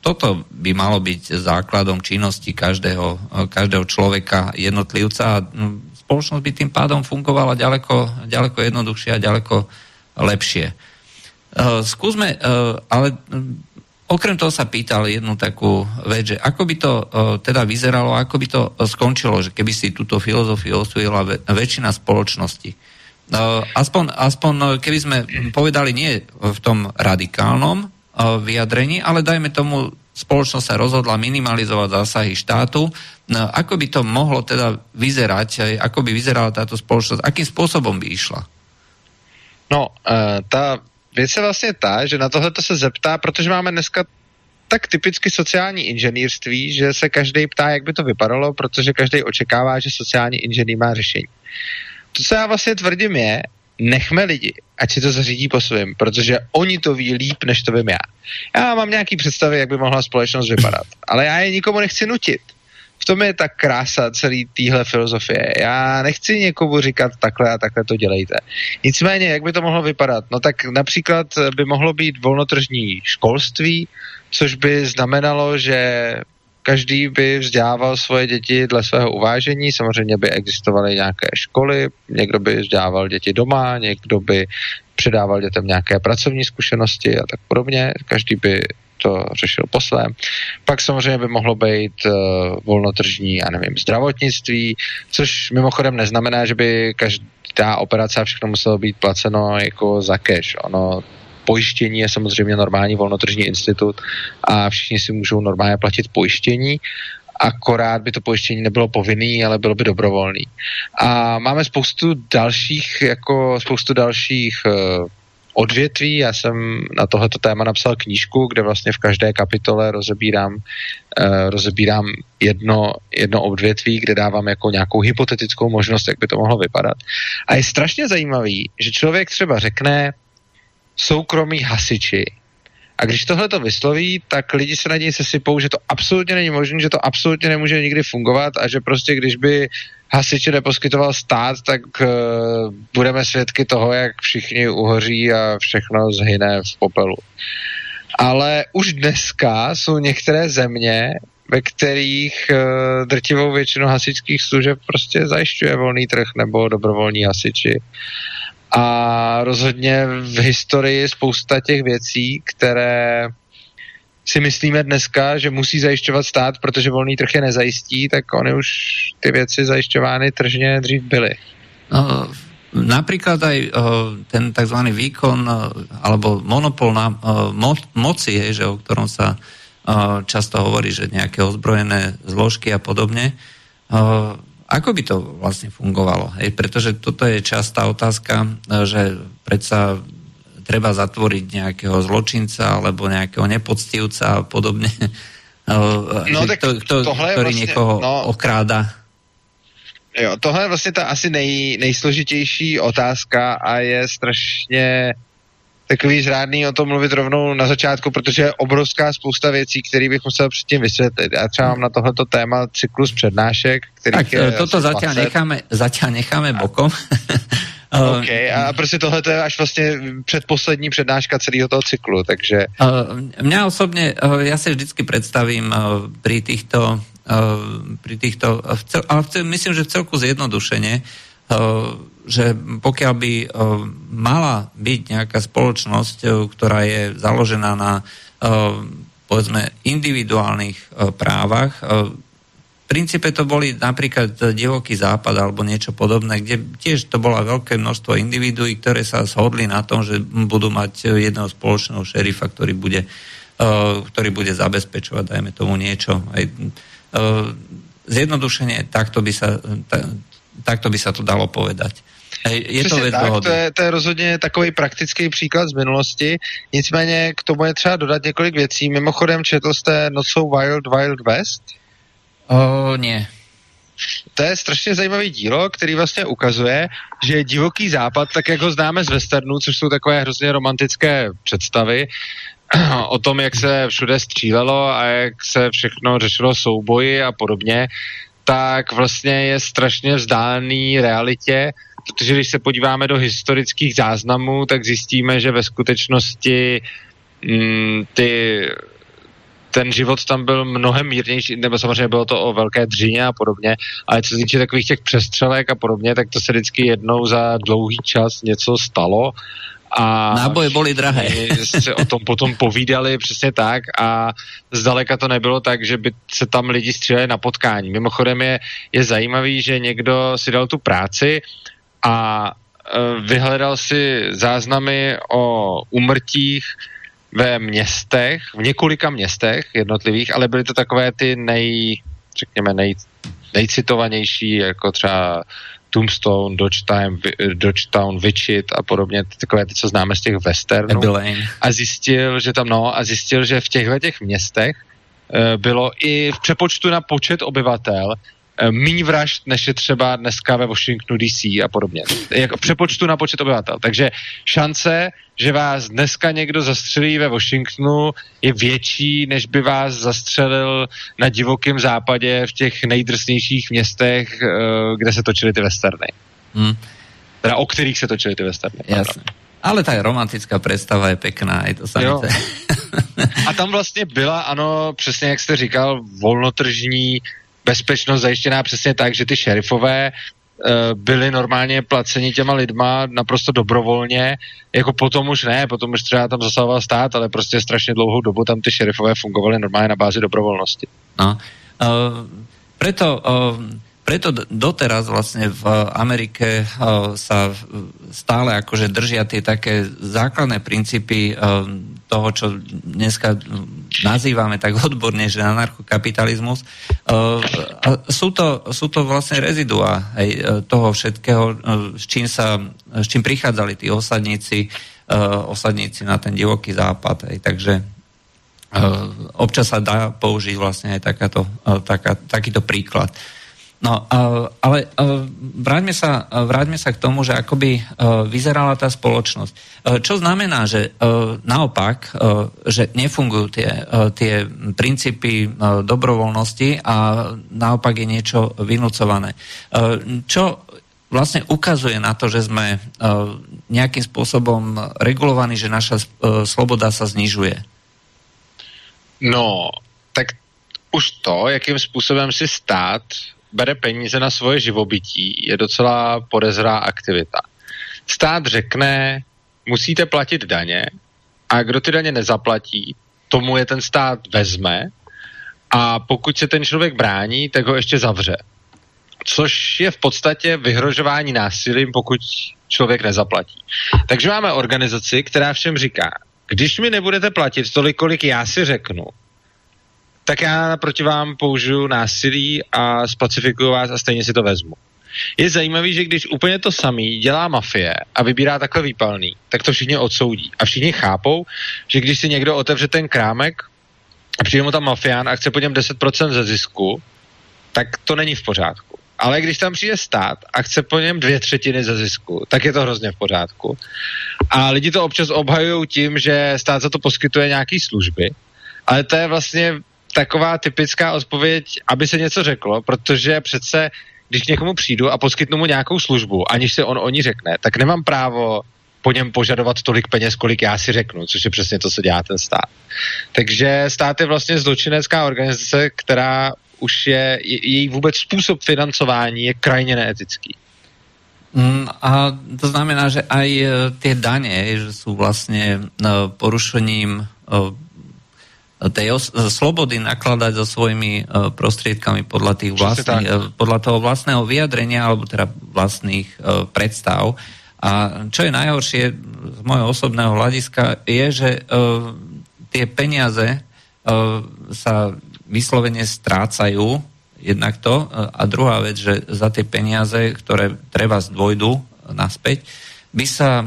toto by malo byť základom činnosti každého, každého človeka, jednotlivca a spoločnosť by tým pádom fungovala ďaleko, ďaleko jednoduchšie a ďaleko lepšie. Uh, skúsme, uh, ale uh, okrem toho sa pýtal jednu takú vec, že ako by to uh, teda vyzeralo, ako by to skončilo, že keby si túto filozofiu osvojila ve- väčšina spoločnosti. Uh, aspoň, aspoň keby sme povedali nie v tom radikálnom uh, vyjadrení, ale dajme tomu spoločnosť sa rozhodla minimalizovať zásahy štátu. No, ako by to mohlo teda vyzerať, ako by vyzerala táto spoločnosť, akým spôsobom by išla? No, uh, ta věc je vlastně ta, že na tohle se zeptá, protože máme dneska tak typicky sociální inženýrství, že se každý ptá, jak by to vypadalo, protože každý očekává, že sociální inženýr má řešení. To, co já vlastně tvrdím, je, nechme lidi, ať si to zařídí po svém, protože oni to ví líp, než to vím já. Já mám nějaký představy, jak by mohla společnost vypadat, ale já je nikomu nechci nutit v tom je ta krása celé téhle filozofie. Já nechci někomu říkat takhle a takhle to dělejte. Nicméně, jak by to mohlo vypadat? No tak například by mohlo být volnotržní školství, což by znamenalo, že každý by vzdělával svoje děti dle svého uvážení, samozřejmě by existovaly nějaké školy, někdo by vzdělával děti doma, někdo by předával dětem nějaké pracovní zkušenosti a tak podobně, každý by to řešil po svém. Pak samozřejmě by mohlo být uh, volnotržní, já nevím, zdravotnictví, což mimochodem neznamená, že by každá operace a všechno muselo být placeno jako za cash. Ono pojištění je samozřejmě normální volnotržní institut a všichni si můžou normálně platit pojištění, akorát by to pojištění nebylo povinný, ale bylo by dobrovolný. A máme spoustu dalších, jako spoustu dalších uh, odvětví. Já jsem na tohleto téma napsal knížku, kde vlastně v každé kapitole rozebírám, uh, rozebírám jedno, jedno odvětví, kde dávám jako nějakou hypotetickou možnost, jak by to mohlo vypadat. A je strašně zajímavý, že člověk třeba řekne soukromí hasiči, a když tohle to vysloví, tak lidi se na něj sesypou, že to absolutně není možné, že to absolutně nemůže nikdy fungovat a že prostě když by hasiče neposkytoval stát, tak uh, budeme svědky toho, jak všichni uhoří a všechno zhyne v popelu. Ale už dneska jsou některé země, ve kterých uh, drtivou většinu hasičských služeb prostě zajišťuje volný trh nebo dobrovolní hasiči. A rozhodně v historii spousta těch věcí, které si myslíme dneska, že musí zajišťovat stát, protože volný trh je nezajistí, tak oni už ty věci zajišťovány tržně dřív byly. No, napríklad aj uh, ten tzv. výkon uh, alebo monopol na uh, mo- moci, je, že, o ktorom sa uh, často hovorí, že nejaké ozbrojené zložky a podobne. Uh, ako by to vlastne fungovalo? Hej, pretože toto je častá otázka, že predsa treba zatvoriť nejakého zločinca alebo nejakého nepoctivca a podobne, no, tak to, to, tohle ktorý vlastně, někoho no, okráda. Jo, tohle je vlastně ta asi nej, nejsložitější otázka a je strašně takový zrádný o tom mluvit rovnou na začátku, protože je obrovská spousta věcí, které bych musel předtím vysvětlit. Já třeba mám na tohleto téma cyklus přednášek, který tak, je toto zatím necháme, zatím necháme bokom. OK, a prostě tohle je až vlastně předposlední přednáška celého toho cyklu, takže... Mňa osobně, já si vždycky představím pri týchto, pri týchto ale myslím, že v celku zjednodušeně, že pokiaľ by mala byť nejaká spoločnosť, ktorá je založená na povedzme individuálnych právach, princípe to boli napríklad divoký západ alebo niečo podobné, kde tiež to bola veľké množstvo individuí, ktoré sa shodli na tom, že budú mať jedného spoločného šerifa, ktorý bude, uh, ktorý bude zabezpečovať, dajme tomu niečo. Aj, uh, zjednodušenie, takto by, sa, ta, takto by sa to dalo povedať. Je to věc tak, to je, to je rozhodně takový praktický příklad z minulosti, nicméně k tomu je třeba dodat několik věcí. Mimochodem četl jste Nocou Wild Wild West? O, ne. To je strašně zajímavý dílo, který vlastně ukazuje, že divoký západ, tak jak ho známe z westernů, což jsou takové hrozně romantické představy, o tom, jak se všude střílelo a jak se všechno řešilo souboji a podobně, tak vlastně je strašně vzdálený realitě, protože když se podíváme do historických záznamů, tak zjistíme, že ve skutečnosti mm, ty ten život tam byl mnohem mírnější, nebo samozřejmě bylo to o velké dřině a podobně, ale co se týče takových těch přestřelek a podobně, tak to se vždycky jednou za dlouhý čas něco stalo a Náboje byly drahé. se o tom potom povídali přesně tak a zdaleka to nebylo tak, že by se tam lidi stříleli na potkání. Mimochodem je, je zajímavý, že někdo si dal tu práci a e, vyhledal si záznamy o umrtích ve městech, v několika městech jednotlivých, ale byly to takové ty nej, řekněme, nej, nejcitovanější, jako třeba Tombstone, Dodgetown, Dodgetown, Wichita a podobně, takové ty, co známe z těch westernů. A zjistil, že tam, no, a zjistil, že v těchto těch městech uh, bylo i v přepočtu na počet obyvatel Eh, méně vražd, než je třeba dneska ve Washingtonu DC a podobně. Jako přepočtu na počet obyvatel. Takže šance, že vás dneska někdo zastřelí ve Washingtonu, je větší, než by vás zastřelil na divokém západě v těch nejdrsnějších městech, eh, kde se točily ty westerny. Hmm. Teda o kterých se točily ty westerny. Jasně. Ale ta romantická představa je pěkná, je to samice. A tam vlastně byla, ano, přesně jak jste říkal, volnotržní bezpečnost zajištěná přesně tak, že ty šerifové uh, byli normálně placeni těma lidma naprosto dobrovolně, jako potom už ne, potom už třeba tam zasahoval stát, ale prostě strašně dlouhou dobu tam ty šerifové fungovaly normálně na bázi dobrovolnosti. No, uh, preto uh preto doteraz vlastne v Amerike sa stále akože držia tie také základné princípy toho, čo dneska nazývame tak odborne, že anarchokapitalizmus. Sú to, sú to vlastne rezidua e, toho všetkého, s čím, sa, s čím prichádzali tí osadníci, osadníci na ten divoký západ. Takže občas sa dá použiť vlastne aj takáto, taká, takýto príklad. No, ale vráťme sa, vráťme sa k tomu, že akoby vyzerala tá spoločnosť. Čo znamená, že naopak, že nefungujú tie, tie princípy dobrovoľnosti a naopak je niečo vynúcované. Čo vlastne ukazuje na to, že sme nejakým spôsobom regulovaní, že naša sloboda sa znižuje? No, tak už to, jakým způsobem si stát bere peníze na svoje živobytí, je docela podezrá aktivita. Stát řekne, musíte platit daně a kdo ty daně nezaplatí, tomu je ten stát vezme a pokud se ten člověk brání, tak ho ještě zavře. Což je v podstatě vyhrožování násilím, pokud člověk nezaplatí. Takže máme organizaci, která všem říká, když mi nebudete platit tolik, kolik já si řeknu, tak já proti vám použiju násilí a spacifikuju vás a stejně si to vezmu. Je zajímavý, že když úplně to samý dělá mafie a vybírá takhle výpalný, tak to všichni odsoudí. A všichni chápou, že když si někdo otevře ten krámek a přijde mu tam mafián a chce po něm 10% ze zisku, tak to není v pořádku. Ale když tam přijde stát a chce po něm dvě třetiny ze zisku, tak je to hrozně v pořádku. A lidi to občas obhajují tím, že stát za to poskytuje nějaké služby, ale to je vlastně taková typická odpověď, aby se něco řeklo, protože přece, když k někomu přijdu a poskytnu mu nějakou službu, aniž se on o ní řekne, tak nemám právo po něm požadovat tolik peněz, kolik já si řeknu, což je přesně to, co dělá ten stát. Takže stát je vlastně zločinecká organizace, která už je, její vůbec způsob financování je krajně neetický. Mm, a to znamená, že aj e, tie dane, že sú vlastne porušením e, tej slobody nakladať so svojimi uh, prostriedkami podľa, tých vlastných, uh, podľa toho vlastného vyjadrenia alebo teda vlastných uh, predstav. A čo je najhoršie z môjho osobného hľadiska je, že tie peniaze sa vyslovene strácajú jednak to a druhá vec, že za tie peniaze, ktoré treba zdvojdu naspäť, by sa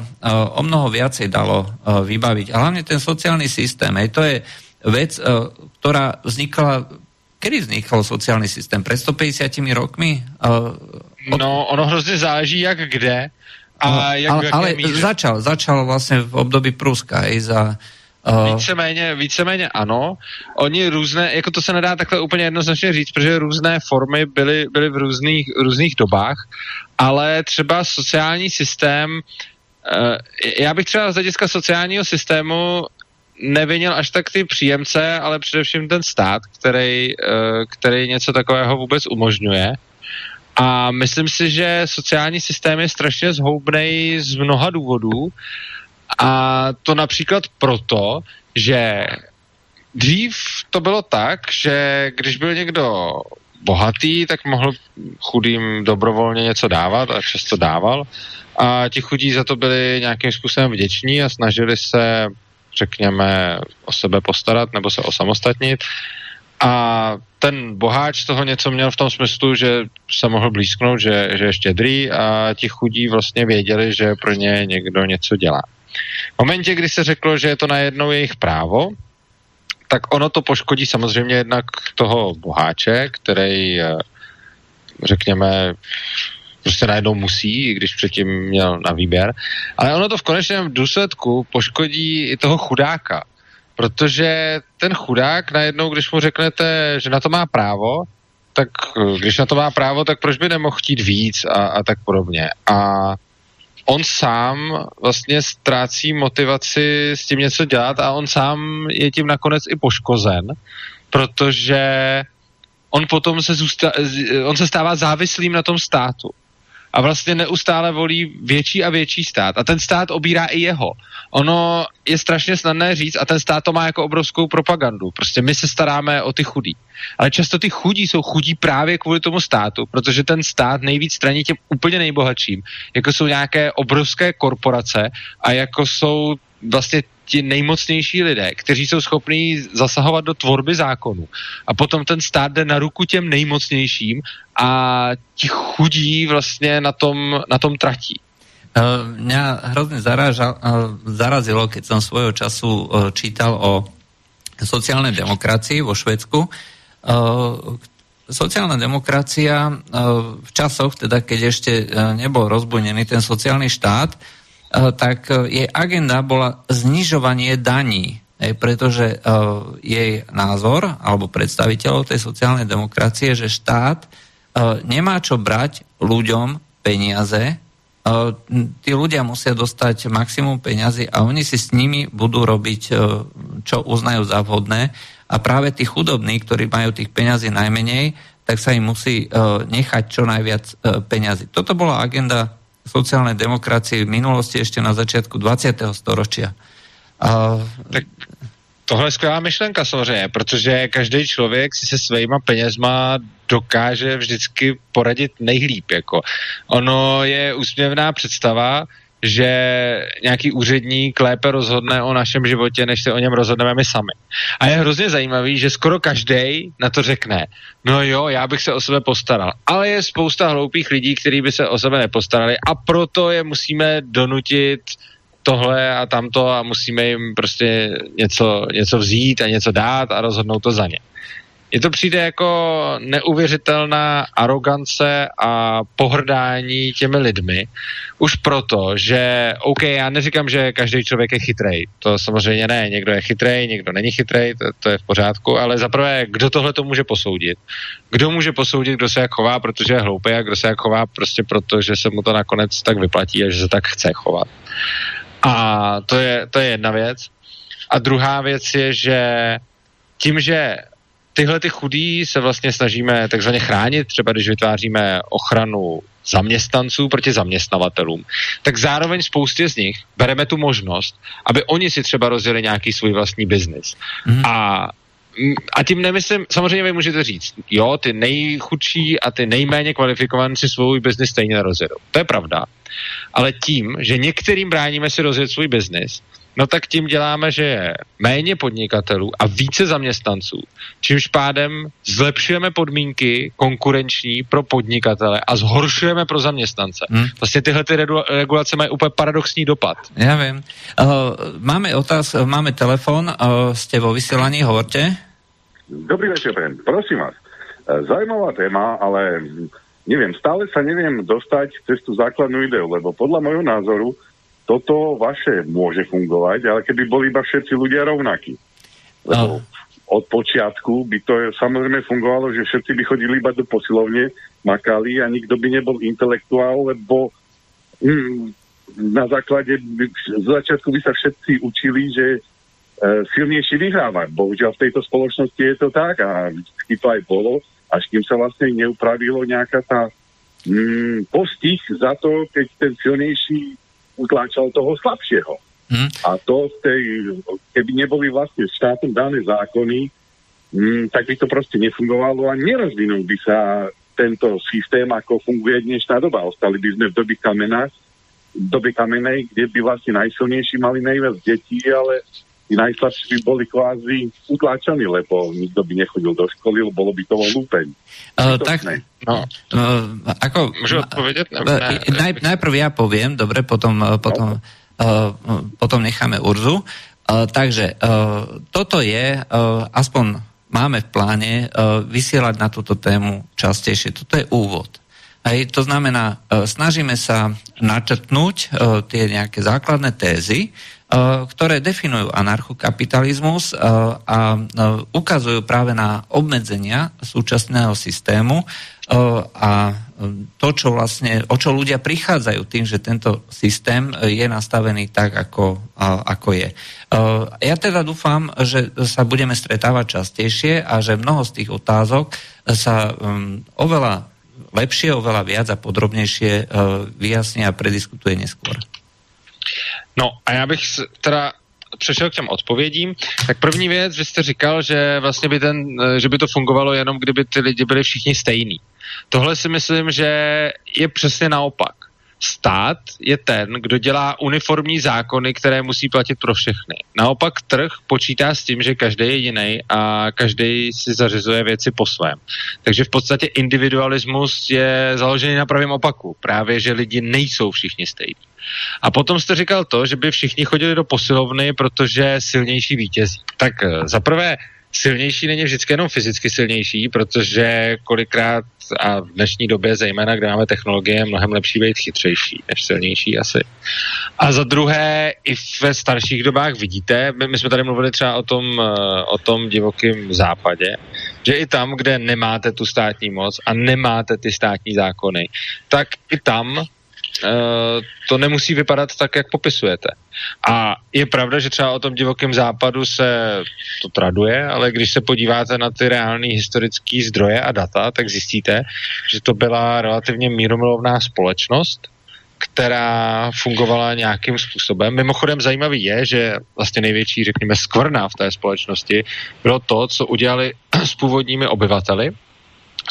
o mnoho viacej dalo vybaviť. A hlavne ten sociálny systém, hej, to je vec, e, ktorá vznikla Kedy vznikal sociálny systém? Pred 150 rokmi? Od... No, ono hrozně záleží, jak kde. A no, jak ale, ale začal, začal vlastně v období Pruska i za Uh... Víceméně, víceméně ano. Oni různé, jako to se nedá takhle úplně jednoznačně říct, protože různé formy byly, byly v různých, různých dobách, ale třeba sociální systém, uh, já bych třeba z hlediska sociálního systému nevinil až tak ty příjemce, ale především ten stát, který, eh, který něco takového vůbec umožňuje. A myslím si, že sociální systém je strašně zhoubný z mnoha důvodů. A to například proto, že dřív to bylo tak, že když byl někdo bohatý, tak mohl chudým dobrovolně něco dávat a často dával. A ti chudí za to byli nějakým způsobem vděční a snažili se řekněme, o sebe postarat nebo se osamostatnit. A ten boháč toho něco měl v tom smyslu, že se mohl blízknout, že, že je štědrý a ti chudí vlastně věděli, že pro ně někdo něco dělá. V momentě, kdy se řeklo, že je to najednou jejich právo, tak ono to poškodí samozřejmě jednak toho boháče, který, eh, řekněme, prostě najednou musí, i když předtím měl na výběr. Ale ono to v konečném důsledku poškodí i toho chudáka, protože ten chudák najednou, když mu řeknete, že na to má právo, tak když na to má právo, tak proč by nemohl chtít víc a, a tak podobně. A on sám vlastně ztrácí motivaci s tím něco dělat a on sám je tím nakonec i poškozen, protože on potom se, zůsta- on se stává závislým na tom státu a vlastně neustále volí větší a větší stát. A ten stát obírá i jeho. Ono je strašně snadné říct a ten stát to má jako obrovskou propagandu. Prostě my se staráme o ty chudí. Ale často ty chudí jsou chudí právě kvůli tomu státu, protože ten stát nejvíc straní těm úplně nejbohatším, jako jsou nějaké obrovské korporace a jako jsou vlastně ti nejmocnější lidé, kteří jsou schopní zasahovat do tvorby zákonů. A potom ten stát jde na ruku těm nejmocnějším a ti chudí vlastně na tom, na tom tratí. Uh, mňa hrozne zarážal, uh, zarazilo, keď som svojho času uh, čítal o sociálnej demokracii vo Švedsku. Sociálna demokracia v časoch, teda keď ešte nebol rozbunený ten sociálny štát, Eh, tak eh, jej agenda bola znižovanie daní, pretože eh, jej názor alebo predstaviteľov tej sociálnej demokracie, že štát nemá čo brať ľuďom peniaze, tí ľudia musia dostať maximum peniazy a oni si s nimi budú robiť, čo uznajú za vhodné a práve tí chudobní, ktorí majú tých peňazí najmenej, tak sa im musí nechať čo najviac peňazí. Toto bola agenda sociálnej demokracie v minulosti ešte na začiatku 20. storočia. A... Tak tohle je skvělá myšlenka samozřejmě, protože každý člověk si se svýma penězma dokáže vždycky poradit nejlíp. Jako. Ono je úsměvná představa, že nějaký úředník lépe rozhodne o našem životě, než se o něm rozhodneme my sami. A je hrozně zajímavý, že skoro každý na to řekne, no jo, já bych se o sebe postaral. Ale je spousta hloupých lidí, kteří by se o sebe nepostarali a proto je musíme donutit tohle a tamto a musíme jim prostě něco, něco vzít a něco dát a rozhodnout to za ně. Je to přijde jako neuvěřitelná arogance a pohrdání těmi lidmi. Už proto, že, OK, já neříkám, že každý člověk je chytrej. To samozřejmě ne. Někdo je chytrej, někdo není chytrej, to, to je v pořádku, ale zaprvé, kdo tohle to může posoudit? Kdo může posoudit, kdo se jak chová, protože je hloupý a kdo se jak chová prostě proto, že se mu to nakonec tak vyplatí a že se tak chce chovat. A to je, to je jedna věc. A druhá věc je, že tím, že tyhle ty chudí se vlastně snažíme takzvaně chránit, třeba když vytváříme ochranu zaměstnanců proti zaměstnavatelům, tak zároveň spoustě z nich bereme tu možnost, aby oni si třeba rozjeli nějaký svůj vlastní biznis. Mm. A a tím nemyslím, samozřejmě vy můžete říct, jo, ty nejchudší a ty nejméně kvalifikovaní si svůj biznis stejně rozjedou. To je pravda. Ale tím, že některým bráníme si rozjet svůj biznis, no tak tím děláme, že je méně podnikatelů a více zaměstnanců, čímž pádem zlepšujeme podmínky konkurenční pro podnikatele a zhoršujeme pro zaměstnance. Hmm. Vlastně tyhle ty regulace mají úplně paradoxní dopad. Já vím. Uh, máme otáz, máme telefon, uh, jste vo vysílání, hovorte. Dobrý večer, prosím vás. Eh, Zajímavá téma, ale neviem, stále sa neviem dostať cez tú základnú ideu, lebo podľa môjho názoru toto vaše môže fungovať, ale keby boli iba všetci ľudia rovnakí. Lebo od počiatku by to samozrejme fungovalo, že všetci by chodili iba do posilovne, makali a nikto by nebol intelektuál, lebo hm, na základe, z začiatku by sa všetci učili, že e, silnejší vyhráva. Bohužiaľ v tejto spoločnosti je to tak a vždy to aj bolo, až kým sa vlastne neupravilo nejaká tá hm, postih za to, keď ten silnejší utláčal toho slabšieho. Hmm. A to v tej, keby neboli vlastne štátom dané zákony, mm, tak by to proste nefungovalo a nerozvinul by sa tento systém, ako funguje dnešná doba. Ostali by sme v doby kamena, dobe kamenej, kde by vlastne najsilnejší mali najviac detí, ale tí najslabší by boli kvázi utláčaní, lebo nikto by nechodil do školy, lebo bolo by to lúpeň. Uh, tak, no, uh, ako... Môžu odpovedať? Uh, naj, najprv ja poviem, dobre, potom, potom, no. uh, potom necháme Urzu. Uh, takže uh, toto je, uh, aspoň máme v pláne uh, vysielať na túto tému častejšie. Toto je úvod. Hej, to znamená, uh, snažíme sa načrtnúť uh, tie nejaké základné tézy, Eh, ktoré definujú anarchokapitalizmus eh, a eh, ukazujú práve na obmedzenia súčasného systému a to, čo vlastne, o čo ľudia prichádzajú tým, že tento systém je nastavený tak, ako, ako je. Ja teda dúfam, že sa budeme stretávať častejšie a že mnoho z tých otázok sa oveľa lepšie, oveľa viac a podrobnejšie vyjasní a prediskutuje neskôr. No a já bych teda přešel k těm odpovědím, tak první věc, vy jste říkal, že vlastně by, ten, že by to fungovalo jenom, kdyby ty lidi byli všichni stejní. Tohle si myslím, že je přesně naopak. Stát je ten, kdo dělá uniformní zákony, které musí platit pro všechny. Naopak trh počítá s tím, že každý je jiný a každý si zařizuje věci po svém. Takže v podstatě individualismus je založený na pravém opaku. Právě, že lidi nejsou všichni stejní. A potom jste říkal to, že by všichni chodili do posilovny, protože silnější vítězí. Tak eh, zaprvé silnější není vždycky jenom fyzicky silnější, protože kolikrát a v dnešní době, zejména kde máme technologie, je mnohem lepší být chytřejší než silnější asi. A za druhé, i ve starších dobách vidíte, my, my jsme tady mluvili třeba o tom, eh, o tom divokém západě, že i tam, kde nemáte tu státní moc a nemáte ty státní zákony, tak i tam to nemusí vypadat tak, jak popisujete. A je pravda, že třeba o tom divokém západu se to traduje, ale když se podíváte na ty reální historické zdroje a data, tak zjistíte, že to byla relativně míromilovná společnost, která fungovala nějakým způsobem. Mimochodem zajímavý je, že vlastně největší, řekněme, skvrna v té společnosti bylo to, co udělali s původními obyvateli,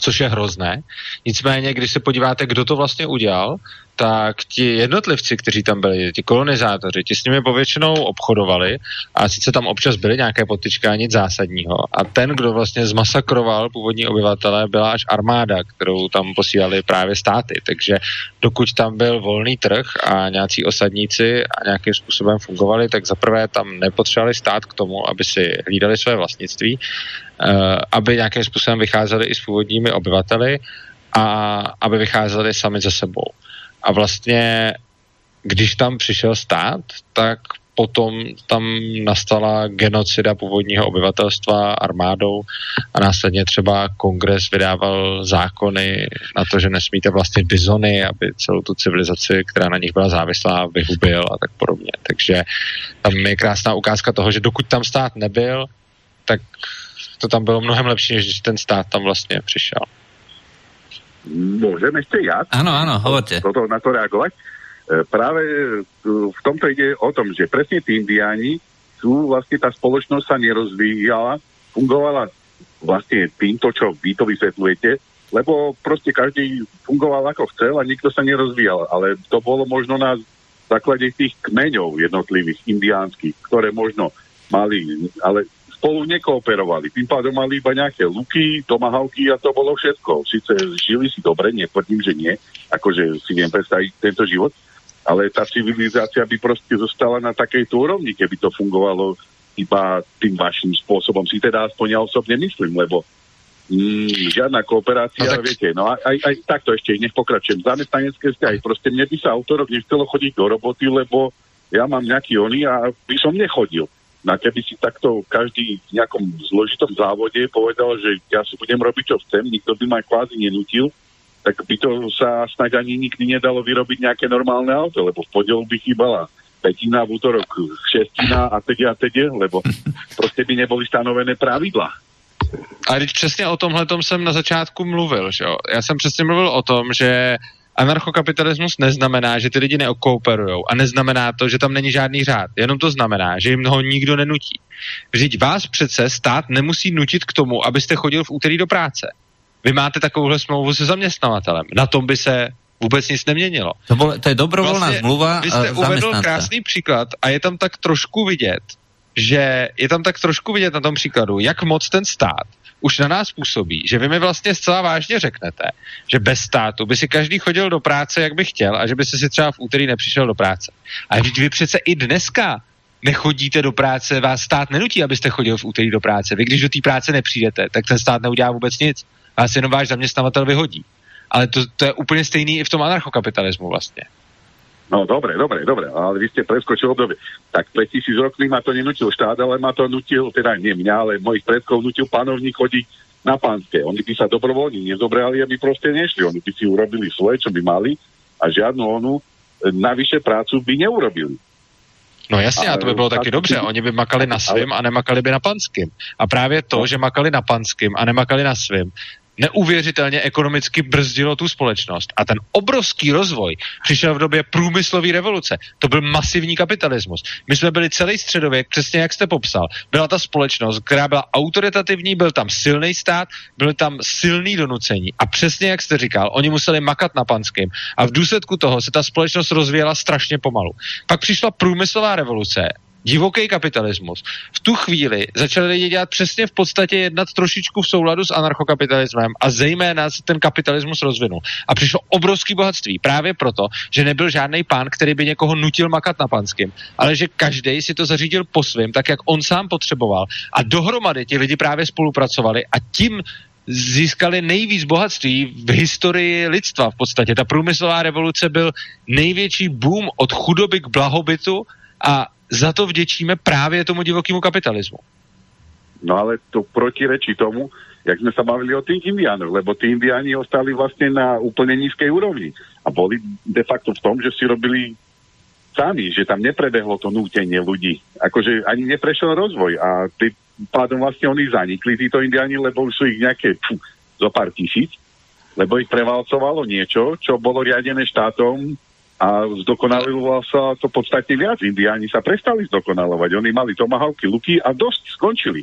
což je hrozné. Nicméně, když se podíváte, kdo to vlastně udělal, tak ti jednotlivci, kteří tam byli, ti kolonizátoři, ti s nimi povětšinou obchodovali a sice tam občas byly nějaké potyčky a nic zásadního. A ten, kdo vlastně zmasakroval původní obyvatele, byla až armáda, kterou tam posílali právě státy. Takže dokud tam byl volný trh a nějací osadníci a nějakým způsobem fungovali, tak zaprvé tam nepotřebovali stát k tomu, aby si hlídali své vlastnictví, eh, aby nějakým způsobem vycházeli i s původními obyvateli a aby vycházeli sami ze sebou. A vlastně, když tam přišel stát, tak potom tam nastala genocida původního obyvatelstva armádou a následně třeba kongres vydával zákony na to, že nesmíte vlastně bizony, aby celou tu civilizaci, která na nich byla závislá, vyhubil a tak podobně. Takže tam je krásná ukázka toho, že dokud tam stát nebyl, tak to tam bylo mnohem lepší, než když ten stát tam vlastně přišel. Môžem ešte ja? Áno, áno, hovorte. Toto, na to reagovať. E, práve e, v tomto ide o tom, že presne tí indiáni sú vlastne tá spoločnosť sa nerozvíjala fungovala vlastne týmto, čo vy to vysvetľujete, lebo proste každý fungoval ako chcel a nikto sa nerozvíjal. Ale to bolo možno na základe tých kmeňov jednotlivých indiánskych, ktoré možno mali, ale spolu nekooperovali. Tým pádom mali iba nejaké luky, tomahavky a to bolo všetko. Sice žili si dobre, netvrdím, že nie, akože si viem predstaviť tento život, ale tá civilizácia by proste zostala na takejto úrovni, keby to fungovalo iba tým vašim spôsobom. Si teda aspoň ja osobne myslím, lebo mm, žiadna kooperácia, no tak... viete, no aj, aj, aj takto ešte, nech pokračujem. Zamestnanecké vzťahy, proste mne by sa autorok nechcelo chodiť do roboty, lebo ja mám nejaký oný a by som nechodil. No keby si takto každý v nejakom zložitom závode povedal, že ja si budem robiť, čo chcem, nikto by ma kvázi nenutil, tak by to sa snáď ani nikdy nedalo vyrobiť nejaké normálne auto, lebo v podielu by chýbala petina, v útorok šestina a teď a teď, lebo prostě by neboli stanovené pravidla. A teď přesně o tomhle jsem na začátku mluvil, že jo? Já jsem přesně mluvil o tom, že anarchokapitalismus neznamená, že ty lidi neokooperují a neznamená to, že tam není žádný řád. Jenom to znamená, že jim ho nikdo nenutí. Vždyť vás přece stát nemusí nutit k tomu, abyste chodil v úterý do práce. Vy máte takovouhle smlouvu se zaměstnavatelem. Na tom by se vůbec nic neměnilo. To, bol, to je dobrovolná vlastně, zmluva Vy jste uvedl krásný příklad a je tam tak trošku vidět, že je tam tak trošku vidět na tom příkladu, jak moc ten stát už na nás působí, že vy mi vlastně zcela vážně řeknete, že bez státu by si každý chodil do práce, jak by chtěl a že by si třeba v úterý nepřišel do práce. A vy přece i dneska nechodíte do práce, vás stát nenutí, abyste chodil v úterý do práce. Vy když do té práce nepřijdete, tak ten stát neudělá vůbec nic. Vás jenom váš zaměstnavatel vyhodí. Ale to, to je úplně stejný i v tom anarchokapitalismu vlastně. No dobre, dobre, dobre, ale vy ste preskočili obdobie. Tak pre tisíc rokmi ma to nenutil štát, ale ma to nutil, teda nie mňa, ale mojich predkov nutil panovník chodiť na pánske. Oni by sa dobrovoľne nezobrali, aby proste nešli. Oni by si urobili svoje, čo by mali a žiadnu onu e, navyše prácu by neurobili. No jasně, a to by bylo taky dobře. Oni by makali na svým a nemakali by na panským. A právě to, no. že makali na panským a nemakali na svým, neuvěřitelně ekonomicky brzdilo tu společnost. A ten obrovský rozvoj přišel v době průmyslové revoluce. To byl masivní kapitalismus. My jsme byli celý středověk, přesně jak jste popsal. Byla ta společnost, která byla autoritativní, byl tam silný stát, byly tam silný donucení. A přesně jak jste říkal, oni museli makat na panském. A v důsledku toho se ta společnost rozvíjela strašně pomalu. Pak přišla průmyslová revoluce divoký kapitalismus. V tu chvíli začali lidi dělat přesně v podstatě jednat trošičku v souladu s anarchokapitalismem a zejména se ten kapitalismus rozvinul. A přišlo obrovský bohatství právě proto, že nebyl žádný pán, který by někoho nutil makat na panským, ale že každý si to zařídil po svém, tak jak on sám potřeboval. A dohromady ti lidi právě spolupracovali a tím získali nejvíc bohatství v historii lidstva v podstatě. Ta průmyslová revoluce byl největší boom od chudoby k blahobytu a za to vděčíme právě tomu divokému kapitalismu. No ale to protirečí tomu, jak sme sa bavili o tých indiánoch, lebo tí indiáni ostali vlastne na úplne nízkej úrovni a boli de facto v tom, že si robili sami, že tam neprebehlo to nútenie ľudí. Akože ani neprešiel rozvoj a tým pádom vlastne oni zanikli, títo indiáni, lebo už sú ich nejaké pfu, zo pár tisíc, lebo ich prevalcovalo niečo, čo bolo riadené štátom a zdokonalovalo sa to podstatne viac. Indiáni sa prestali zdokonalovať. Oni mali tomahavky, luky a dosť skončili.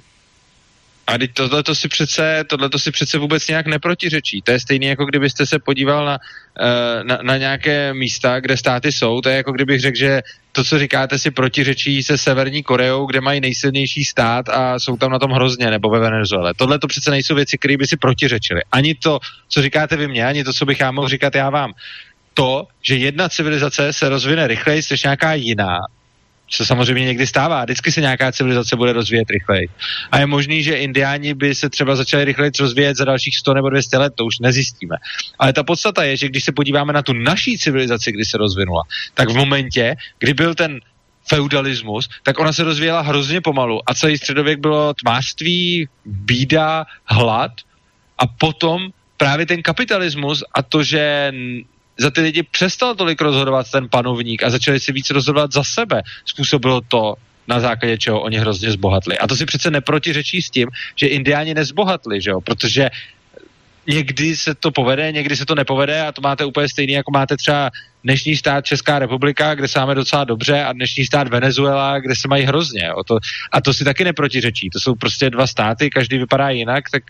A tohle to si přece, tohle to si přece vůbec nějak neprotiřečí. To je stejné, jako kdybyste se podíval na, eh, na, na nějaké místa, kde státy jsou. To je jako kdybych řekl, že to, co říkáte, si protiřečí se Severní Koreou, kde mají nejsilnější stát a jsou tam na tom hrozně, nebo ve Venezuele. Tohle to přece nejsou věci, které by si protiřečily. Ani to, co říkáte vy mně, ani to, co bych já mohl říkat já vám to, že jedna civilizace se rozvine rychleji než nějaká jiná, se samozřejmě někdy stává. Vždycky se nějaká civilizace bude rozvíjet rychleji. A je možný, že indiáni by se třeba začali rychleji rozvíjet za dalších 100 nebo 200 let, to už nezjistíme. Ale ta podstata je, že když se podíváme na tu naší civilizaci, kdy se rozvinula, tak v momentě, kdy byl ten feudalismus, tak ona se rozvíjela hrozně pomalu a celý středověk bylo tmářství, bída, hlad a potom právě ten kapitalismus a to, že za ty lidi přestal tolik rozhodovat ten panovník a začali si víc rozhodovat za sebe. Způsobilo to, na základě čeho oni hrozně zbohatli. A to si přece neprotiřečí s tím, že indiáni nezbohatli, že jo? protože někdy se to povede, někdy se to nepovede a to máte úplně stejný, jako máte třeba dnešní stát Česká republika, kde se máme docela dobře a dnešní stát Venezuela, kde se mají hrozně. O to, a to si taky neprotiřečí. To jsou prostě dva státy, každý vypadá jinak, tak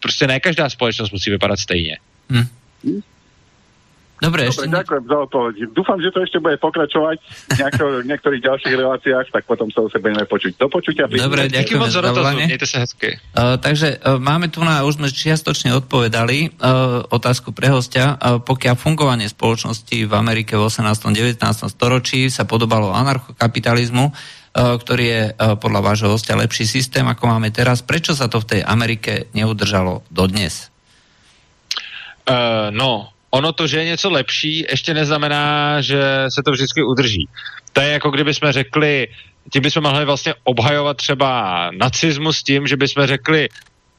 prostě ne každá společnost musí vypadat stejně. Hmm. Dobre, Dobre ešte... ďakujem za odpoveď. Dúfam, že to ešte bude pokračovať v niektorých ďalších reláciách, tak potom sa zase budeme počuť. Do počutia. Dobre, ďakujem za zavolanie. Uh, takže uh, máme tu na, už sme čiastočne odpovedali uh, otázku pre hostia. Uh, pokiaľ fungovanie spoločnosti v Amerike v 18. 19. storočí sa podobalo anarchokapitalizmu, uh, ktorý je uh, podľa vášho hostia lepší systém, ako máme teraz, prečo sa to v tej Amerike neudržalo dodnes? Uh, no, ono to, že je něco lepší, ještě neznamená, že se to vždycky udrží. To je jako kdyby jsme řekli, tím bychom mohli vlastně obhajovat třeba nacismus tím, že bychom řekli,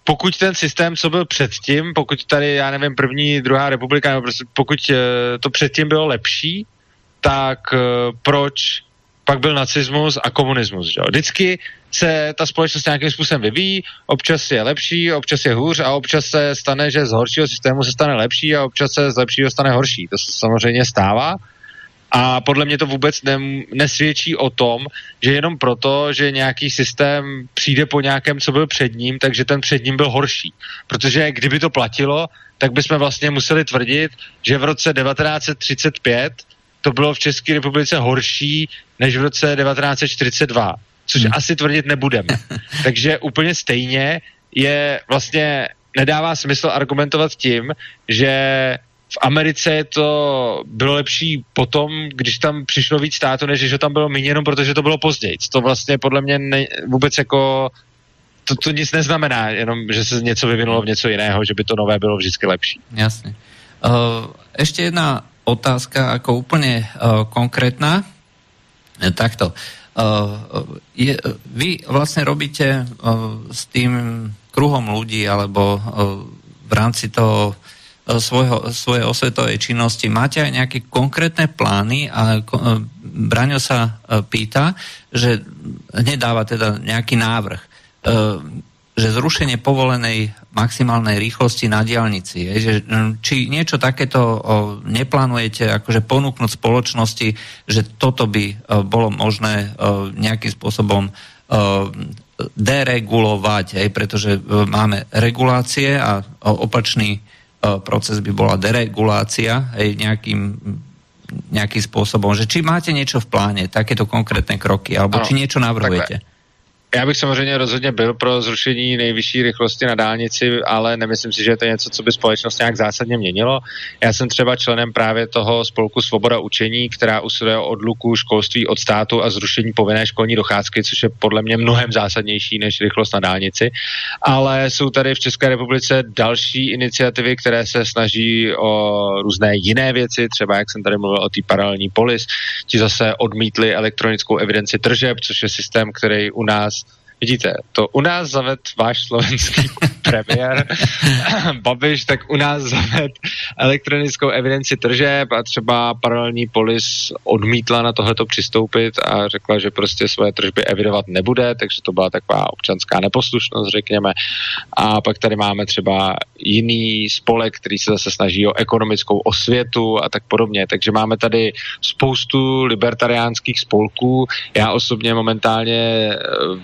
pokud ten systém, co byl předtím, pokud tady, já nevím, první, druhá republika, nebo prostě pokud eh, to předtím bylo lepší, tak eh, proč pak byl nacismus a komunismus. Že? Vždycky se ta společnost nějakým způsobem vyvíjí, občas je lepší, občas je hůř a občas se stane, že z horšího systému se stane lepší a občas se z lepšího stane horší. To se samozřejmě stává. A podle mě to vůbec ne, nesvědčí o tom, že jenom proto, že nějaký systém přijde po nějakém, co byl před ním, takže ten před ním byl horší. Protože kdyby to platilo, tak bychom vlastně museli tvrdit, že v roce 1935 to bylo v České republice horší než v roce 1942 což hmm. asi tvrdit nebudeme. Takže úplně stejně je vlastně nedává smysl argumentovat tím, že v Americe to bylo lepší potom, když tam přišlo víc států, než že tam bylo méně, jenom protože to bylo později. To vlastně podle mě ne, vůbec jako to, to nic neznamená, jenom že se něco vyvinulo v něco jiného, že by to nové bylo vždycky lepší. Jasně. Uh, ještě jedna otázka, jako úplně uh, konkrétna. Takto. Uh, je, vy vlastne robíte uh, s tým kruhom ľudí alebo uh, v rámci toho svojho, svojej osvetovej činnosti. Máte aj nejaké konkrétne plány a Braňo sa pýta, že nedáva teda nejaký návrh že zrušenie povolenej maximálnej rýchlosti na diálnici, je, že, hm, či niečo takéto o, neplánujete akože ponúknuť spoločnosti, že toto by o, bolo možné o, nejakým spôsobom o, deregulovať, hej, pretože máme regulácie a opačný proces by bola deregulácia hej, nejakým nejakým spôsobom, že či máte niečo v pláne, takéto konkrétne kroky, alebo ano, či niečo navrhujete. Takhle. Já bych samozřejmě rozhodně byl pro zrušení nejvyšší rychlosti na dálnici, ale nemyslím si, že to je něco, co by společnost nějak zásadně měnilo. Já jsem třeba členem právě toho spolku Svoboda učení, která usiluje o odluku školství od státu a zrušení povinné školní docházky, což je podle mě mnohem zásadnější než rychlost na dálnici. Ale jsou tady v České republice další iniciativy, které se snaží o různé jiné věci, třeba jak jsem tady mluvil o té paralelní polis. Ti zase odmítli elektronickou evidenci tržeb, což je systém, který u nás Vidíte, to u nás zaved váš slovenský premiér Babiš, tak u nás zaved elektronickou evidenci tržeb a třeba paralelní polis odmítla na tohleto přistoupit a řekla, že prostě svoje tržby evidovat nebude, takže to byla taková občanská neposlušnost, řekněme. A pak tady máme třeba jiný spolek, který se zase snaží o ekonomickou osvětu a tak podobně. Takže máme tady spoustu libertariánských spolků. Já osobně momentálně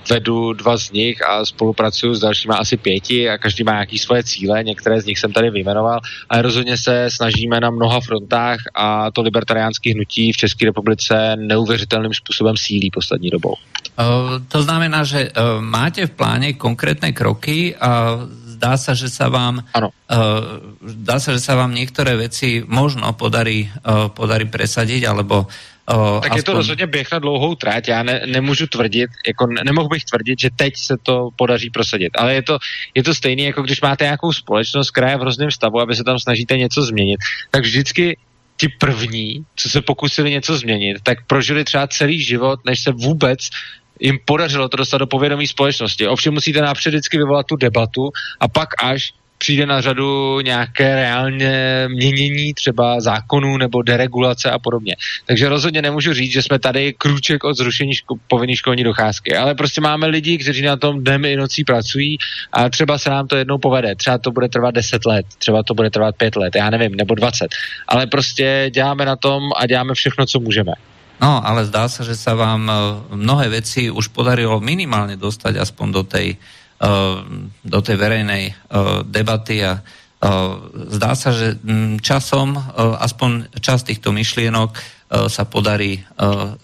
vedu dva z nich a spolupracuju s dalšíma asi pěti a každý má nějaký svoje cíle, některé z nich jsem tady vyjmenoval, ale rozhodně se snažíme na mnoha frontách a to libertariánské hnutí v České republice neuvěřitelným způsobem sílí poslední dobou. Uh, to znamená, že uh, máte v pláne konkrétne kroky a zdá sa, že sa vám ano. Uh, zdá sa, že sa vám niektoré veci možno podarí, uh, podarí presadiť, alebo O, tak aspoň... je to rozhodně běh na dlouhou tráť. Já ne, nemůžu tvrdit, jako nemohl bych tvrdit, že teď se to podaří prosadit. Ale je to, je to stejné, jako když máte nějakou společnost, která je v hrozném stavu, aby se tam snažíte něco změnit, tak vždycky ti první, co se pokusili něco změnit, tak prožili třeba celý život, než se vůbec jim podařilo to dostat do povědomí společnosti. Ovšem musíte napřed vždycky vyvolat tu debatu a pak až přijde na řadu nějaké reálně měnění třeba zákonů nebo deregulace a podobně. Takže rozhodně nemůžu říct, že jsme tady krůček od zrušení ško- povinné školní docházky, ale prostě máme lidi, kteří na tom dnem i nocí pracují a třeba se nám to jednou povede. Třeba to bude trvat 10 let, třeba to bude trvat 5 let, já nevím, nebo 20. Ale prostě děláme na tom a děláme všechno, co můžeme. No, ale zdá sa, že sa vám eh, mnohé veci už podarilo minimálne dostať aspoň do tej, do tej verejnej eh, debaty a zdá sa, že mm, časom aspoň časť týchto myšlienok sa podarí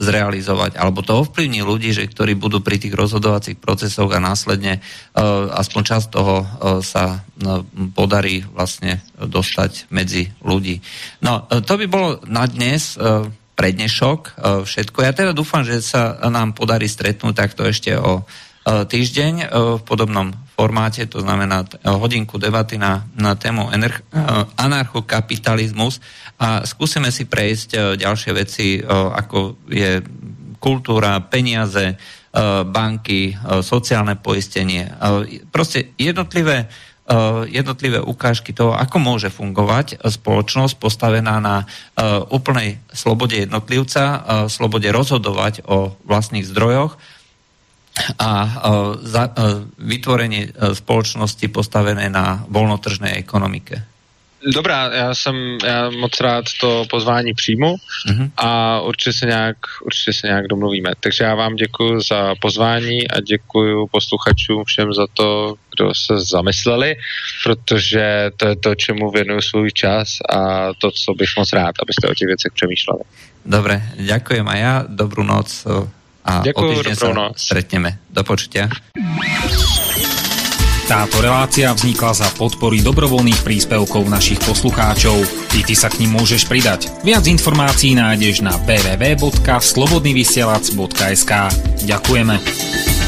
zrealizovať, alebo to ovplyvní ľudí, že ktorí budú pri tých rozhodovacích procesoch a následne aspoň časť toho sa podarí vlastne dostať medzi ľudí. No, to by bolo na dnes pre dnešok e, všetko. Ja teda dúfam, že sa nám podarí stretnúť takto ešte o týždeň e, v podobnom formáte, to znamená hodinku debaty na, na tému anarchokapitalizmus a skúsime si prejsť ďalšie veci, ako je kultúra, peniaze, banky, sociálne poistenie. Proste jednotlivé Eh, jednotlivé ukážky toho, ako môže fungovať spoločnosť postavená na eh, úplnej slobode jednotlivca, eh, slobode rozhodovať o vlastných zdrojoch a vytvorenie spoločnosti postavené na voľnotržnej ekonomike. Dobrá, já jsem já moc rád to pozvání přijmu mm-hmm. a určitě se, nějak, určitě se nějak domluvíme. Takže já vám děkuji za pozvání a děkuji posluchačům všem za to, kdo se zamysleli, protože to je to, čemu věnuju svůj čas a to, co bych moc rád, abyste o těch věcech přemýšleli. Dobre, ďakujem a ja. Dobrú noc a Ďakujem, o týždeň sa noc. stretneme. Do počutia. Táto relácia vznikla za podpory dobrovoľných príspevkov našich poslucháčov. I ty sa k ním môžeš pridať. Viac informácií nájdeš na www.slobodnyvysielac.sk Ďakujeme.